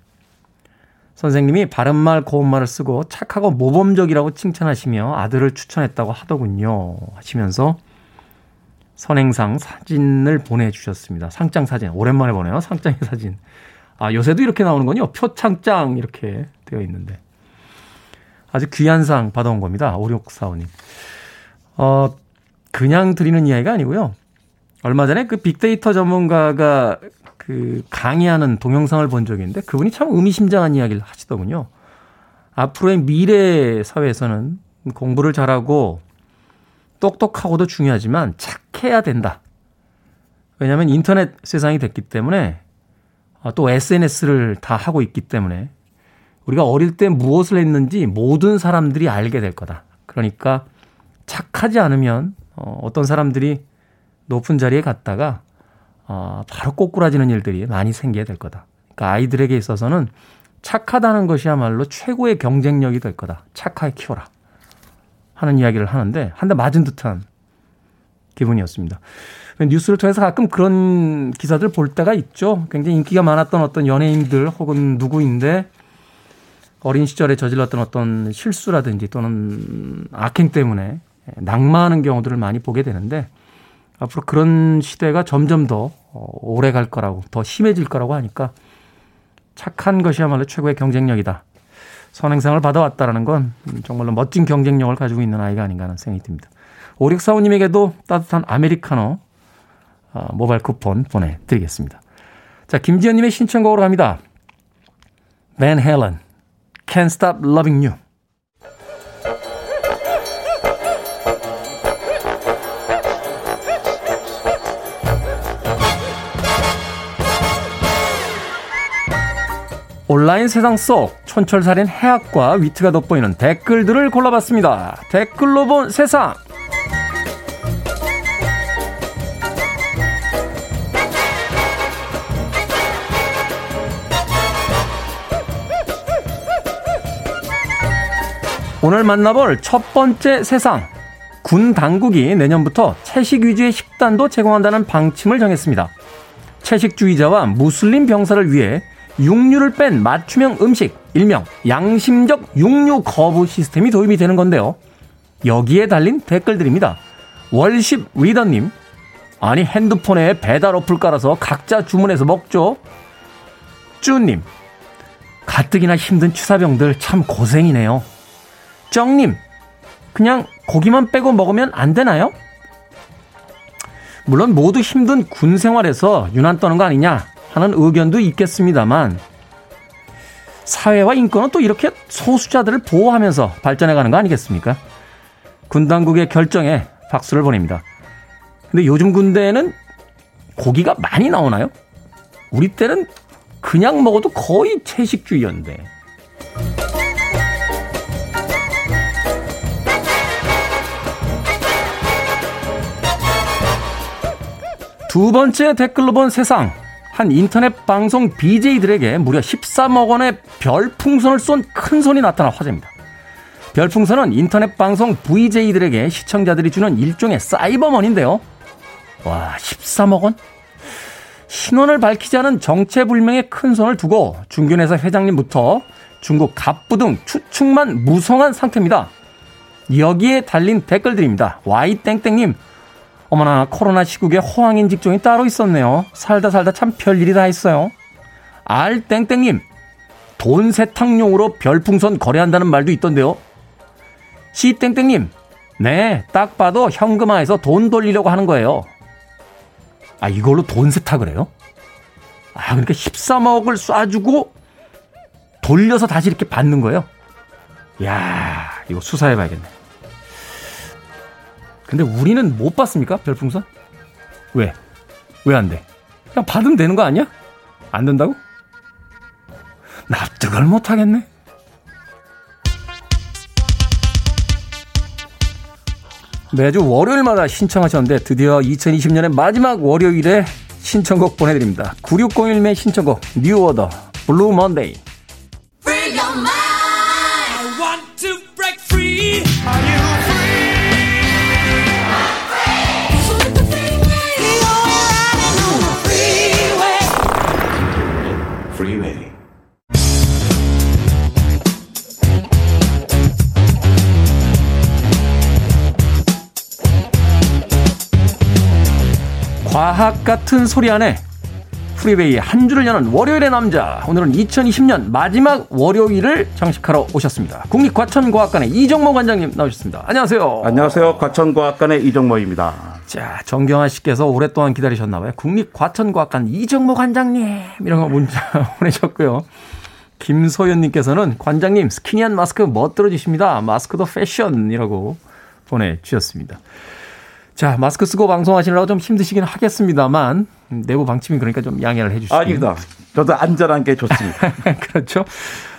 선생님이 바른말 고운말을 쓰고 착하고 모범적이라고 칭찬하시며 아들을 추천했다고 하더군요. 하시면서 선행상 사진을 보내주셨습니다. 상장 사진. 오랜만에 보네요. 상장의 사진. 아, 요새도 이렇게 나오는군요. 표창장 이렇게 되어 있는데. 아주 귀한 상 받아온 겁니다. 5645님. 어, 그냥 드리는 이야기가 아니고요. 얼마 전에 그 빅데이터 전문가가 그 강의하는 동영상을 본 적이 있는데 그분이 참 의미심장한 이야기를 하시더군요. 앞으로의 미래 사회에서는 공부를 잘하고 똑똑하고도 중요하지만 착해야 된다. 왜냐하면 인터넷 세상이 됐기 때문에 아, 또 SNS를 다 하고 있기 때문에 우리가 어릴 때 무엇을 했는지 모든 사람들이 알게 될 거다. 그러니까 착하지 않으면 어, 어떤 사람들이 높은 자리에 갔다가 어, 바로 꼬꾸라지는 일들이 많이 생기게 될 거다. 그러니까 아이들에게 있어서는 착하다는 것이야말로 최고의 경쟁력이 될 거다. 착하게 키워라. 하는 이야기를 하는데 한 대 맞은 듯한 기분이었습니다. 뉴스를 통해서 가끔 그런 기사들 볼 때가 있죠. 굉장히 인기가 많았던 어떤 연예인들 혹은 누구인데 어린 시절에 저질렀던 어떤 실수라든지 또는 악행 때문에 낙마하는 경우들을 많이 보게 되는데 앞으로 그런 시대가 점점 더 오래 갈 거라고 더 심해질 거라고 하니까 착한 것이야말로 최고의 경쟁력이다. 선행상을 받아왔다라는 건 정말로 멋진 경쟁력을 가지고 있는 아이가 아닌가 하는 생각이 듭니다. 5645님에게도 따뜻한 아메리카노 어, 모바일 쿠폰 보내드리겠습니다. 자, 김지현님의 신청곡으로 갑니다. Van Halen, Can't Stop Loving You. 온라인 세상 속 촌철살인 해학과 위트가 돋보이는 댓글들을 골라봤습니다. 댓글로 본 세상. 오늘 만나볼 첫 번째 세상. 군 당국이 내년부터 채식 위주의 식단도 제공한다는 방침을 정했습니다. 채식주의자와 무슬림 병사를 위해 육류를 뺀 맞춤형 음식, 일명 양심적 육류 거부 시스템이 도입이 되는 건데요. 여기에 달린 댓글들입니다. 월십 리더님, 아니 핸드폰에 배달 어플 깔아서 각자 주문해서 먹죠. 쭈님, 가뜩이나 힘든 추사병들 참 고생이네요. 쩡님, 그냥 고기만 빼고 먹으면 안 되나요? 물론 모두 힘든 군 생활에서 유난 떠는 거 아니냐 하는 의견도 있겠습니다만 사회와 인권은 또 이렇게 소수자들을 보호하면서 발전해가는 거 아니겠습니까? 군 당국의 결정에 박수를 보냅니다. 근데 요즘 군대에는 고기가 많이 나오나요? 우리 때는 그냥 먹어도 거의 채식주의였는데. 두 번째 댓글로 본 세상. 한 인터넷 방송 BJ들에게 무려 13억 원의 별풍선을 쏜 큰 손이 나타나 화제입니다. 별풍선은 인터넷 방송 VJ들에게 시청자들이 주는 일종의 사이버머니인데요. 와, 13억 원? 신원을 밝히지 않은 정체불명의 큰 손을 두고 중견회사 회장님부터 중국 갑부 등 추측만 무성한 상태입니다. 여기에 달린 댓글들입니다. Y땡땡님, 어머나 코로나 시국에 호황인 직종이 따로 있었네요. 살다 살다 참 별일이 다 있어요. 알땡땡님 돈 세탁용으로 별풍선 거래한다는 말도 있던데요. 시땡땡님 네, 딱 봐도 현금화해서 돈 돌리려고 하는 거예요. 아, 이걸로 돈 세탁을 해요? 아, 그러니까 13억을 쏴주고 돌려서 다시 이렇게 받는 거예요? 야 이거 수사해봐야겠네. 근데 우리는 못 받습니까? 별풍선? 왜? 왜 안 돼? 그냥 받으면 되는 거 아니야? 안 된다고? 납득을 못 하겠네. 매주 월요일마다 신청하셨는데 드디어 2020년의 마지막 월요일에 신청곡 보내드립니다. 9601의 신청곡 New Order Blue Monday 과학 같은 소리 안에 프리웨이의 한 줄을 여는 월요일의 남자. 오늘은 2020년 마지막 월요일을 장식하러 오셨습니다. 국립과천과학관의 이정모 관장님 나오셨습니다. 안녕하세요. 안녕하세요. 과천과학관의 이정모입니다. 자, 정경아 씨께서 오랫동안 기다리셨나봐요. 국립과천과학관 이정모 관장님. 이런 거 문자 *laughs* 보내셨고요. 김소연님께서는 관장님 스키니한 마스크 멋들어지십니다. 마스크도 패션이라고 보내주셨습니다. 자, 마스크 쓰고 방송하시느라고 좀 힘드시긴 하겠습니다만 내부 방침이 그러니까 좀 양해를 해 주시기 아닙니다. 저도 안전한 게 좋습니다. *laughs* 그렇죠.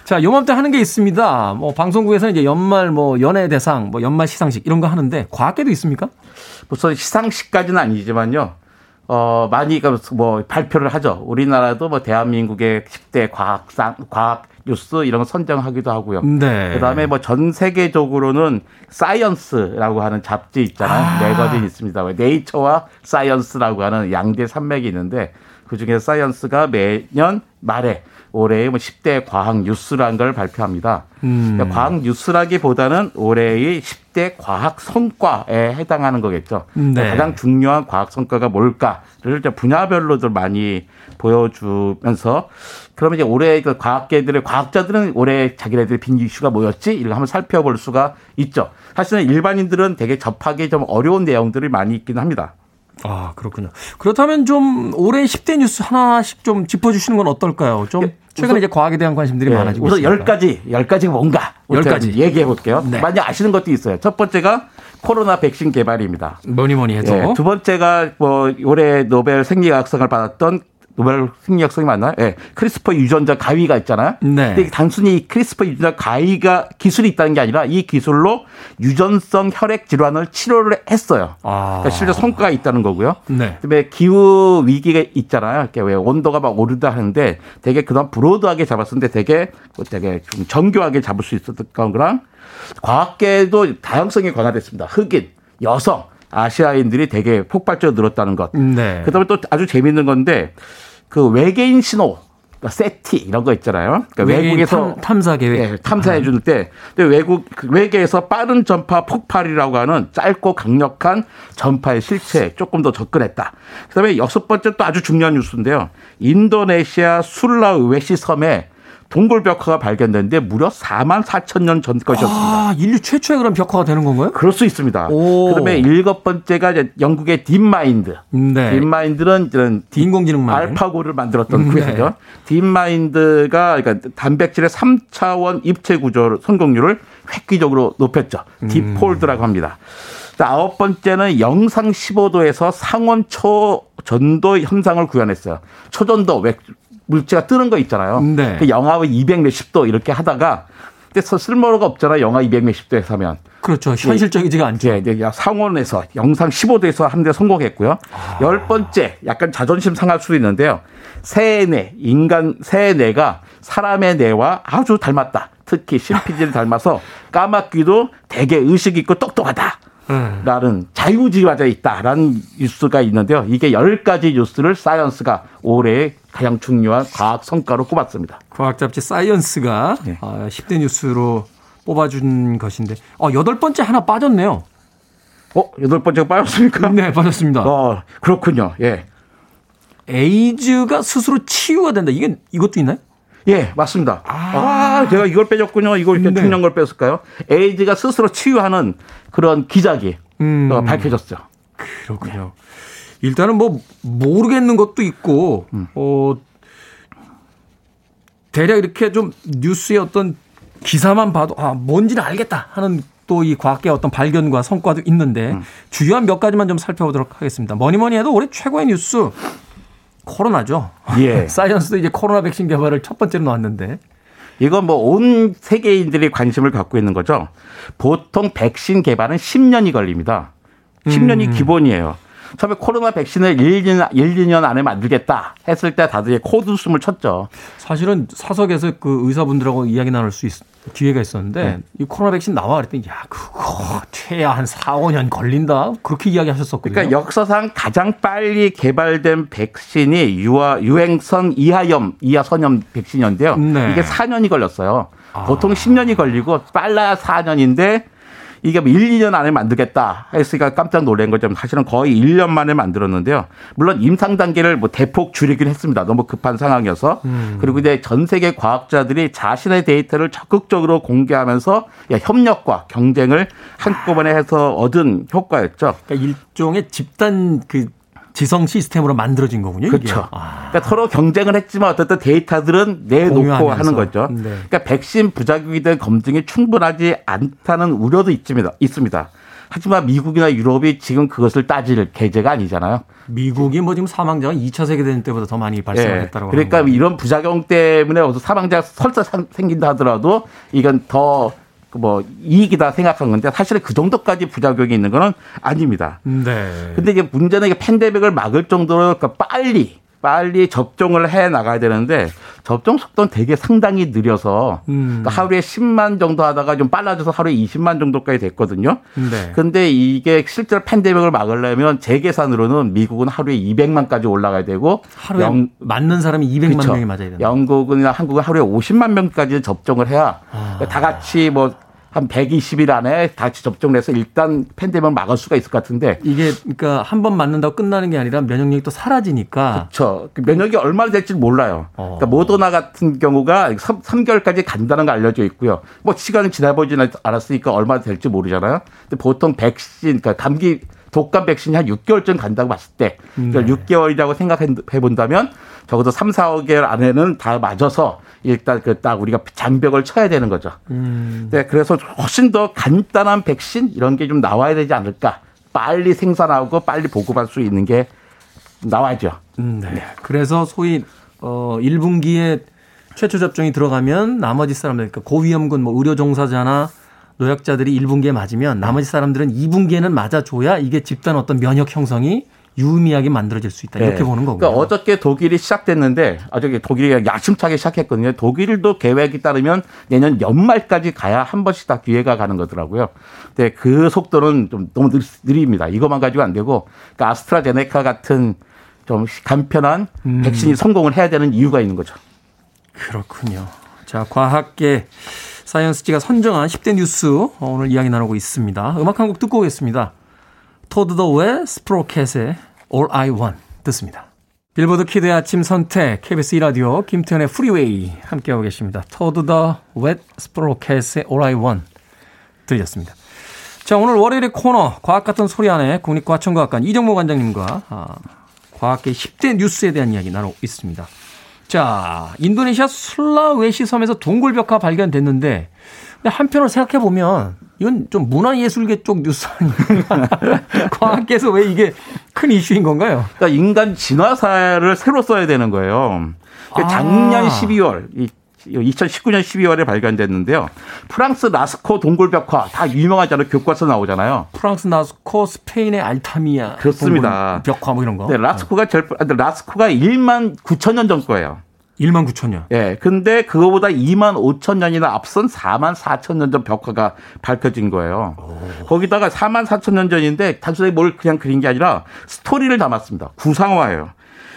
자, 요맘때 하는 게 있습니다. 뭐 방송국에서는 이제 연말 뭐 연예 대상, 뭐 연말 시상식 이런 거 하는데 과학계도 있습니까? 무슨 시상식까지는 아니지만요. 어, 많이 그뭐 발표를 하죠. 우리나라도 뭐 대한민국의 10대 과학상, 과학 뉴스 이런 거 선정하기도 하고요. 네. 그다음에 뭐 전 세계적으로는 사이언스라고 하는 잡지 있잖아요. 아. 매거진 있습니다. 왜 네이처와 사이언스라고 하는 양대 산맥이 있는데 그중에 사이언스가 매년 말에 올해의 뭐 10대 과학 뉴스라는 걸 발표합니다. 음. 그러니까 과학 뉴스라기보다는 올해의 10대 과학 성과에 해당하는 거겠죠. 그러니까 네. 가장 중요한 과학 성과가 뭘까를 이제 분야별로도 많이 보여주면서 그러면 이제 올해 그 과학계들의 과학자들은 올해 자기네들의 big 이슈가 뭐였지? 이걸 한번 살펴볼 수가 있죠. 사실은 일반인들은 되게 접하기 좀 어려운 내용들이 많이 있긴 합니다. 아, 그렇군요. 그렇다면 좀 올해 10대 뉴스 하나씩 좀 짚어주시는 건 어떨까요? 좀 예, 최근에 우선- 이제 과학에 대한 관심들이 예, 많아지고 우선 있습니다. 열 가지, 열 가지가 뭔가 열 가지. 얘기해 볼게요. 네. 많이 아시는 것도 있어요. 첫 번째가 코로나 백신 개발입니다. 뭐니 뭐니 해도 예, 두 번째가 뭐 올해 노벨 생리학상을 받았던 노벨 생리학상이 맞나요? 예. 크리스퍼 유전자 가위가 있잖아요. 네. 근데 단순히 크리스퍼 유전자 가위가 기술이 있다는 게 아니라 이 기술로 유전성 혈액 질환을 치료를 했어요. 아. 그러니까 실제 성과가 있다는 거고요. 네. 그다음에 기후 위기가 있잖아요. 이렇게 왜 온도가 막 오르다 하는데 되게 그동안 브로드하게 잡았었는데 되게 되게 좀 정교하게 잡을 수 있었던 거랑 과학계도 다양성이 강화됐습니다. 흑인, 여성, 아시아인들이 되게 폭발적으로 늘었다는 것. 네. 그다음에 또 아주 재밌는 건데 그 외계인 신호 그러니까 세티 이런 거 있잖아요. 그러니까 외국에서 탐- 탐사 계획. 예, 탐사해 줄 때, 근데 외국 그 외계에서 빠른 전파 폭발이라고 하는 짧고 강력한 전파의 실체에 조금 더 접근했다. 그다음에 여섯 번째 또 아주 중요한 뉴스인데요. 인도네시아 술라웨시 섬에 동굴 벽화가 발견됐는데 무려 4만 4천 년 전 것이었습니다. 아, 인류 최초의 그런 벽화가 되는 건가요? 그럴 수 있습니다. 오. 그다음에 일곱 번째가 영국의 딥마인드. 네. 딥마인드는 이런 인공지능만. 알파고를 만들었던 음, 그 회사죠. 딥마인드가 그러니까 단백질의 3차원 입체 구조 성공률을 획기적으로 높였죠. 음. 딥폴드라고 합니다. 자, 아홉 번째는 영상 15도에서 상온 초 전도 현상을 구현했어요. 초전도 왜 물체가 뜨는 거 있잖아요. 네. 그 영하 200 몇십 도 이렇게 하다가 근데 쓸모가 없잖아요. 영하 200 몇십 도에서 하면. 그렇죠. 현실적이지가 않죠. 이제 이제 상온에서 영상 15도에서 하는데 성공했고요. 아. 열 번째, 약간 자존심 상할 수도 있는데요. 뇌, 인간 새의 뇌가 사람의 뇌와 아주 닮았다. 특히 신피질을 닮아서 까마귀도 되게 의식 있고 똑똑하다. 음. 라는 자유지화자 있다라는 뉴스가 있는데요. 이게 열 가지 뉴스를 사이언스가 올해의 가장 중요한 과학 성과로 꼽았습니다. 과학 잡지 사이언스가 네. 아, 10대 뉴스로 뽑아준 것인데, 어, 여덟 번째 하나 빠졌네요. 어, 여덟 번째가 빠졌습니까? 네, 빠졌습니다. 어, 그렇군요. 예. 에이즈가 스스로 치유가 된다. 이게 이것도 있나요? 예, 맞습니다. 아, 제가 이걸 빼줬군요. 이걸 이렇게 네. 중요한 걸 뺐을까요? 에이즈가 스스로 치유하는 그런 기작이 음. 어, 밝혀졌죠. 그렇군요. 일단은 뭐 모르겠는 것도 있고 음. 어 대략 이렇게 좀 뉴스의 어떤 기사만 봐도 아 뭔지는 알겠다 하는 또 이 과학계 어떤 발견과 성과도 있는데 음. 주요한 몇 가지만 좀 살펴보도록 하겠습니다. 뭐니 뭐니 해도 올해 최고의 뉴스 코로나죠. 예. *laughs* 사이언스도 이제 코로나 백신 개발을 첫 번째로 놨는데 이건 뭐 온 세계인들이 관심을 갖고 있는 거죠. 보통 백신 개발은 10년이 걸립니다. 10년이 기본이에요. 처음에 코로나 백신을 1, 2년, 1, 2년 안에 만들겠다 했을 때 다들 코웃음을 쳤죠. 사실은 사석에서 그 의사분들하고 이야기 나눌 수 있, 기회가 있었는데 네. 이 코로나 백신 나와 그랬더니 야 그거 최야 한 4, 5년 걸린다 그렇게 이야기하셨었거든요. 그러니까 역사상 가장 빨리 개발된 백신이 유아, 유행성 이하염, 이하선염 백신이었는데요. 네. 이게 4년이 걸렸어요. 아. 보통 10년이 걸리고 빨라야 4년인데 이게 뭐 1, 2년 안에 만들겠다 했으니까 깜짝 놀란 거죠. 사실은 거의 1년 만에 만들었는데요. 물론 임상 단계를 뭐 대폭 줄이긴 했습니다. 너무 급한 상황이어서. 음. 그리고 이제 전 세계 과학자들이 자신의 데이터를 적극적으로 공개하면서 야, 협력과 경쟁을 한꺼번에 해서 얻은 효과였죠. 그러니까 일종의 집단 그 지성 시스템으로 만들어진 거군요. 그렇죠. 아, 그러니까 서로 경쟁을 했지만 어쨌든 데이터들은 내놓고 공유하면서. 하는 거죠. 네. 그러니까 백신 부작용에 대한 검증이 충분하지 않다는 우려도 있습니다. 있습니다. 하지만 미국이나 유럽이 지금 그것을 따질 계제가 아니잖아요. 미국이 뭐 지금 사망자가 2차 세계대전 때보다 더 많이 발생했다고 예. 그러니까 이런 부작용 때문에 어서 사망자가 설사 생긴다 하더라도 이건 더 뭐 이익이다 생각한 건데 사실은 그 정도까지 부작용이 있는 거는 아닙니다. 네. 근데 이게 문제는 이게 팬데믹을 막을 정도로 그러니까 빨리 빨리 접종을 해 나가야 되는데 접종 속도는 되게 상당히 느려서 음. 그러니까 하루에 10만 정도 하다가 좀 빨라져서 하루에 20만 정도까지 됐거든요. 네. 근데 이게 실제로 팬데믹을 막으려면 제 계산으로는 미국은 하루에 200만까지 올라가야 되고 하루에 영- 맞는 사람이 200만 그쵸. 명이 맞아야 된다. 영국이나 한국은 하루에 50만 명까지 접종을 해야 아. 다 같이 뭐 한 120일 안에 다 같이 접종을 해서 일단 팬데믹을 막을 수가 있을 것 같은데 이게 그러니까 한 번 맞는다고 끝나는 게 아니라 면역력이 또 사라지니까 그렇죠. 그 면역이 얼마나 될지 몰라요. 어. 그러니까 모더나 같은 경우가 3, 개월까지 간다는 거 알려져 있고요. 뭐 시간이 지나보지는 않았으니까 얼마나 될지 모르잖아요. 근데 보통 백신, 그러니까 감기 독감 백신이 한 6개월쯤 간다고 봤을 때, 그러니까 네. 6개월이라고 생각해 본다면 적어도 3, 4개월 안에는 다 맞아서 일단 그 딱 우리가 장벽을 쳐야 되는 거죠. 음. 네, 그래서 훨씬 더 간단한 백신 이런 게 좀 나와야 되지 않을까. 빨리 생산하고 빨리 보급할 수 있는 게 나와야죠. 음, 네. 그래서 소위 어 1분기에 최초 접종이 들어가면 나머지 사람들 그러니까 고위험군 뭐 의료 종사자나 노약자들이 1분기에 맞으면 나머지 사람들은 2분기에는 맞아줘야 이게 집단 어떤 면역 형성이 유의미하게 만들어질 수 있다 이렇게 네. 보는 거고요. 그러니까 어저께 독일이 시작됐는데 어저께 독일이 야심차게 시작했거든요. 독일도 계획이 따르면 내년 연말까지 가야 한 번씩 다 기회가 가는 거더라고요. 근데 그 속도는 좀 너무 느- 느립니다. 이것만 가지고 안 되고 그러니까 아스트라제네카 같은 좀 간편한 음. 백신이 성공을 해야 되는 이유가 있는 거죠. 그렇군요. 자, 과학계 사이언스지가 선정한 10대 뉴스 어, 오늘 이야기 나누고 있습니다. 음악 한 곡 듣고 오겠습니다. Toad the Wet Sprocket의 All I Want 듣습니다. 빌보드 키드의 아침 선택 KBS 2라디오 김태훈의 프리웨이 함께하고 계십니다. Toad the Wet Sprocket의 All I Want 들으셨습니다. 자, 오늘 월요일의 코너 과학 같은 소리 안에 국립과천과학관 이정모 관장님과 아, 과학계 10대 뉴스에 대한 이야기 나누고 있습니다. 자, 인도네시아 술라웨시 섬에서 동굴 벽화 발견됐는데 근데 한편으로 생각해 보면 이건 좀 문화예술계 쪽 뉴스 아닙니까? *laughs* 과학계에서 왜 이게 큰 이슈인 건가요? 그러니까 인간 진화사를 새로 써야 되는 거예요. 그러니까 아. 작년 12월, 이 2019년 12월에 발견됐는데요. 프랑스 라스코 동굴벽화 다 유명하잖아요. 교과서 나오잖아요. 프랑스 나스코, 스페인의 알타미아, 그렇습니다. 벽화 뭐 이런 거. 네, 라스코가 제일 아, 근데 라스코가 1만 9천 년 전 거예요. 1만 9천 년. 예. 근데 그거보다 2만 5천 년이나 앞선 4만 4천 년 전 벽화가 밝혀진 거예요. 거기다가 4만 4천 년 전인데 단순히 뭘 그냥 그린 게 아니라 스토리를 담았습니다. 구상화예요.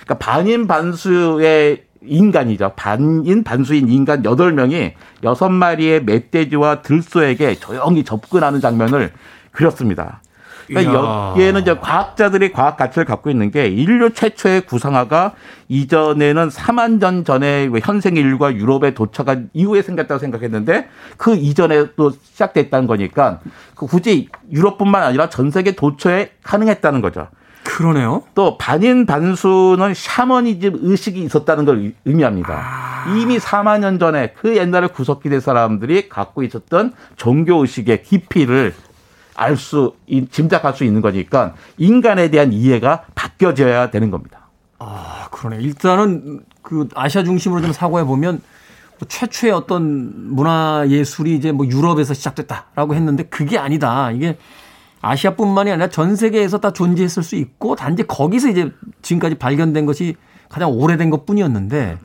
그러니까 반인 반수의 인간이죠. 반인 반수인 인간 8명이 6마리의 멧돼지와 들소에게 조용히 접근하는 장면을 그렸습니다. 그러니까. 여기에는 이제 과학자들이 과학 가치를 갖고 있는 게 인류 최초의 구상화가 이전에는 4만 년 전에 현생 인류가 유럽에 도착한 이후에 생겼다고 생각했는데 그 이전에 또 시작됐다는 거니까 그 굳이 유럽뿐만 아니라 전 세계 도처에 가능했다는 거죠. 그러네요. 또 반인 반수는 샤머니즘 의식이 있었다는 걸 의- 의미합니다. 이미 4만 년 전에 그 옛날에 구석기대 사람들이 갖고 있었던 종교 의식의 깊이를 알 수, 짐작할 수 있는 거니까 인간에 대한 이해가 바뀌어져야 되는 겁니다. 아, 그러네. 일단은 그 아시아 중심으로 좀 사고해 보면 뭐 최초의 어떤 문화 예술이 이제 뭐 유럽에서 시작됐다라고 했는데 그게 아니다. 이게 아시아뿐만이 아니라 전 세계에서 다 존재했을 수 있고 단지 거기서 이제 지금까지 발견된 것이 가장 오래된 것 뿐이었는데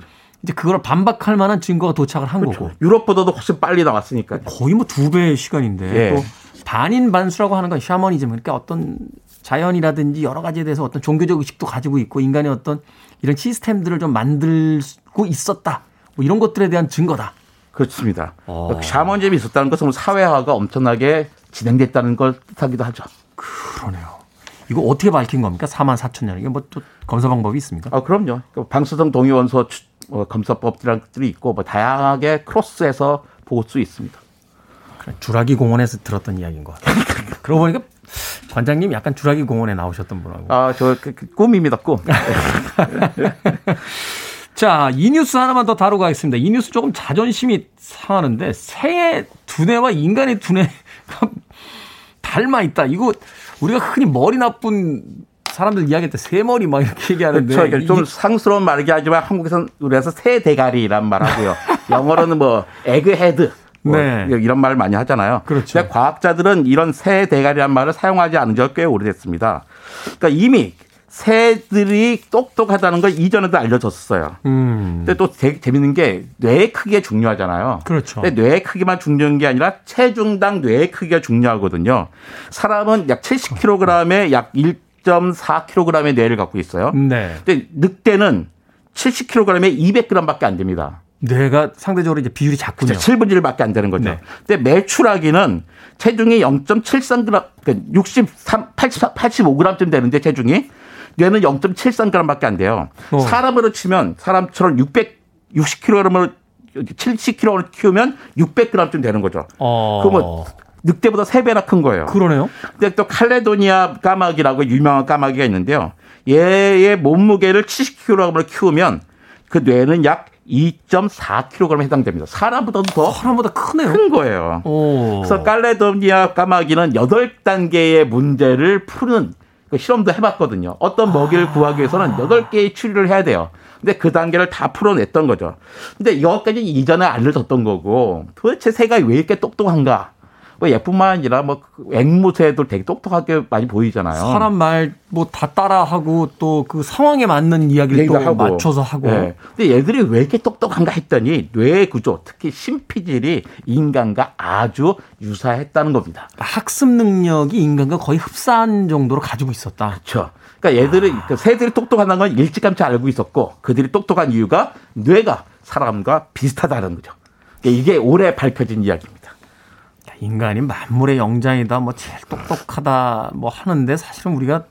이제 그걸 반박할 만한 증거가 도착을 한 거고 유럽보다도 훨씬 빨리 나왔으니까. 거의 뭐 두 배의 시간인데 예. 또 반인 반수라고 하는 건 샤머니즘 그러니까 어떤 자연이라든지 여러 가지에 대해서 어떤 종교적 의식도 가지고 있고 인간의 어떤 이런 시스템들을 좀 만들고 있었다 뭐 이런 것들에 대한 증거다. 그렇습니다. 어. 샤머니즘이 있었다는 것은 사회화가 엄청나게 진행됐다는 걸 뜻하기도 하죠. 그러네요. 이거 어떻게 밝힌 겁니까? 4만 4천 년. 이게 뭐 또 검사 방법이 있습니까? 아, 그럼요. 그 방수성 추- 어, 검사법들이 있고 뭐 다양하게 크로스해서 볼 수 있습니다. 주라기 공원에서 들었던 이야기인 것 같아요. *laughs* 그러고 보니까 관장님 약간 주라기 공원에 나오셨던 분하고. 아, 저 그, 그 꿈입니다, 꿈. *laughs* 자, 이 뉴스 하나만 더 다루고 가겠습니다. 이 뉴스 조금 자존심이 상하는데 새의 두뇌와 인간의 두뇌가 닮아 있다. 이거 우리가 흔히 머리 나쁜 사람들 이야기할 때 새머리 막 이렇게 얘기하는데 그렇죠. 좀 상스러운 말이긴 하지만 한국에서는 우리에서 새 대가리란 말 하고요. *laughs* 영어로는 뭐 egghead 뭐 네. 이런 말을 많이 하잖아요. 그렇죠. 근데 과학자들은 이런 새 대가리란 말을 사용하지 않은 지가 꽤 오래됐습니다. 그러니까 이미 새들이 똑똑하다는 걸 이전에도 알려졌어요. 음. 근데 또 재, 재밌는 게 뇌의 크기가 중요하잖아요. 그렇죠. 근데 뇌의 크기만 중요한 게 아니라 체중당 뇌의 크기가 중요하거든요. 사람은 약 70kg에 약 1.4kg의 뇌를 갖고 있어요. 네. 근데 늑대는 70kg에 200g밖에 안 됩니다. 뇌가 상대적으로 이제 비율이 작군요. 7분의 1밖에 안 되는 거죠. 네. 근데 매출하기는 체중이 0.73g, 그러니까 63, 80, 85g쯤 되는데 체중이 뇌는 0.73g밖에 안 돼요. 어. 사람으로 치면 사람처럼 660kg을 70kg를 키우면 600g쯤 되는 거죠. 어. 그러면 늑대보다 3배나 큰 거예요. 그러네요. 근데 또 칼레도니아 까마귀라고 유명한 까마귀가 있는데요. 얘의 몸무게를 70kg을 키우면 그 뇌는 약 2.4kg에 해당됩니다. 사람보다도 더큰 사람보다 크네요. 거예요. 오. 그래서 칼레도니아 까마귀는 8단계의 문제를 푸는 그 실험도 해봤거든요. 어떤 먹이를 구하기 위해서는 8개의 추리를 해야 돼요. 근데 그 단계를 다 풀어냈던 거죠. 근데 이것까지 이전에 알려졌던 거고 도대체 새가 왜 이렇게 똑똑한가? 뭐 얘뿐만 아니라 뭐 앵무새도 되게 똑똑하게 많이 보이잖아요. 사람 말 뭐 다 따라하고 또 그 상황에 맞는 이야기를 또 하고. 맞춰서 하고. 네. 근데 얘들이 왜 이렇게 똑똑한가 했더니 뇌 구조, 특히 심피질이 인간과 아주 유사했다는 겁니다. 학습 능력이 인간과 거의 흡사한 정도로 가지고 있었다. 그렇죠. 그러니까 얘들이 그 새들이 똑똑하다는 건 일찌감치 알고 있었고 그들이 똑똑한 이유가 뇌가 사람과 비슷하다는 거죠. 그러니까 이게 올해 밝혀진 이야기입니다. 인간이 만물의 영장이다, 뭐 제일 똑똑하다, 뭐 하는데 사실은 우리가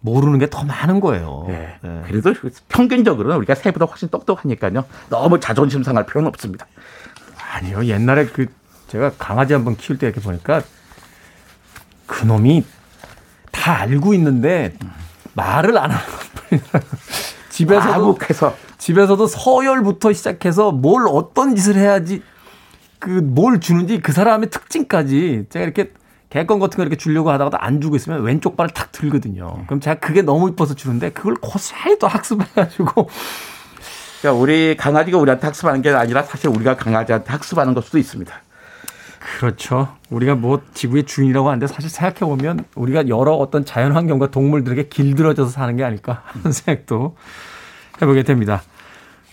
모르는 게 더 많은 거예요. 네. 네. 그래도 평균적으로는 우리가 새보다 훨씬 똑똑하니까요. 너무 자존심 상할 필요는 없습니다. 아니요. 옛날에 그 제가 강아지 한 번 키울 때 이렇게 보니까 그 놈이 다 알고 있는데 말을 안 하는 거예요. *laughs* 집에서도 아국해서 집에서도 서열부터 시작해서 뭘 어떤 짓을 해야지 그 뭘 주는지 그 사람의 특징까지 제가 이렇게 개껌 같은 거 이렇게 주려고 하다가도 안 주고 있으면 왼쪽 발을 탁 들거든요. 그럼 제가 그게 너무 이뻐서 주는데 그걸 고스란히 또 학습해가지고 *laughs* 그러니까 우리 강아지가 우리한테 학습하는 게 아니라 사실 우리가 강아지한테 학습하는 걸 수도 있습니다. 그렇죠. 우리가 뭐 지구의 주인이라고 하는데 사실 생각해 보면 우리가 여러 어떤 자연 환경과 동물들에게 길들여져서 사는 게 아닐까 하는 *laughs* 생각도 해보게 됩니다.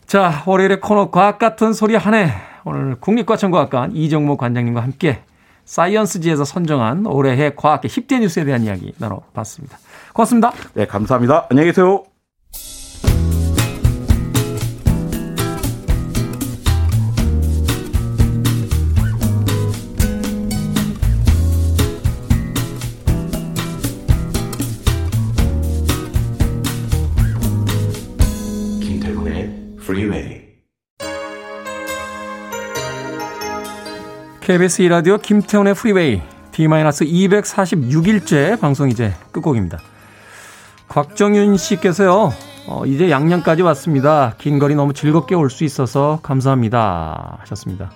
자, 월요일의 코너 과학 같은 소리 한 해. 오늘 국립과천과학관 이정모 관장님과 함께 사이언스지에서 선정한 올해의 과학계 10대 뉴스에 대한 이야기 나눠봤습니다. 고맙습니다. 네, 감사합니다. 안녕히 계세요. KBS 2라디오 김태훈의 프리웨이 D-246일째 방송 이제 끝곡입니다. 곽정윤 씨께서요. 어, 이제 양양까지 왔습니다. 긴 거리 너무 즐겁게 올 수 있어서 감사합니다. 하셨습니다.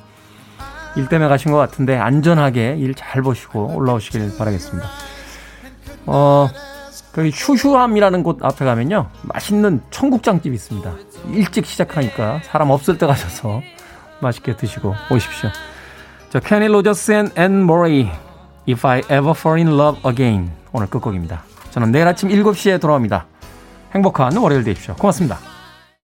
일 때문에 가신 것 같은데 안전하게 일 잘 보시고 올라오시길 바라겠습니다. 어, 그 휴휴암이라는 곳 앞에 가면요. 맛있는 청국장집이 있습니다. 일찍 시작하니까 사람 없을 때 가셔서 맛있게 드시고 오십시오. 자, 케니 로저스 앤 머레이 If I Ever Fall in Love Again 오늘 끝곡입니다. 저는 내일 아침 7시에 돌아옵니다. 행복한 월요일 되십시오. 고맙습니다.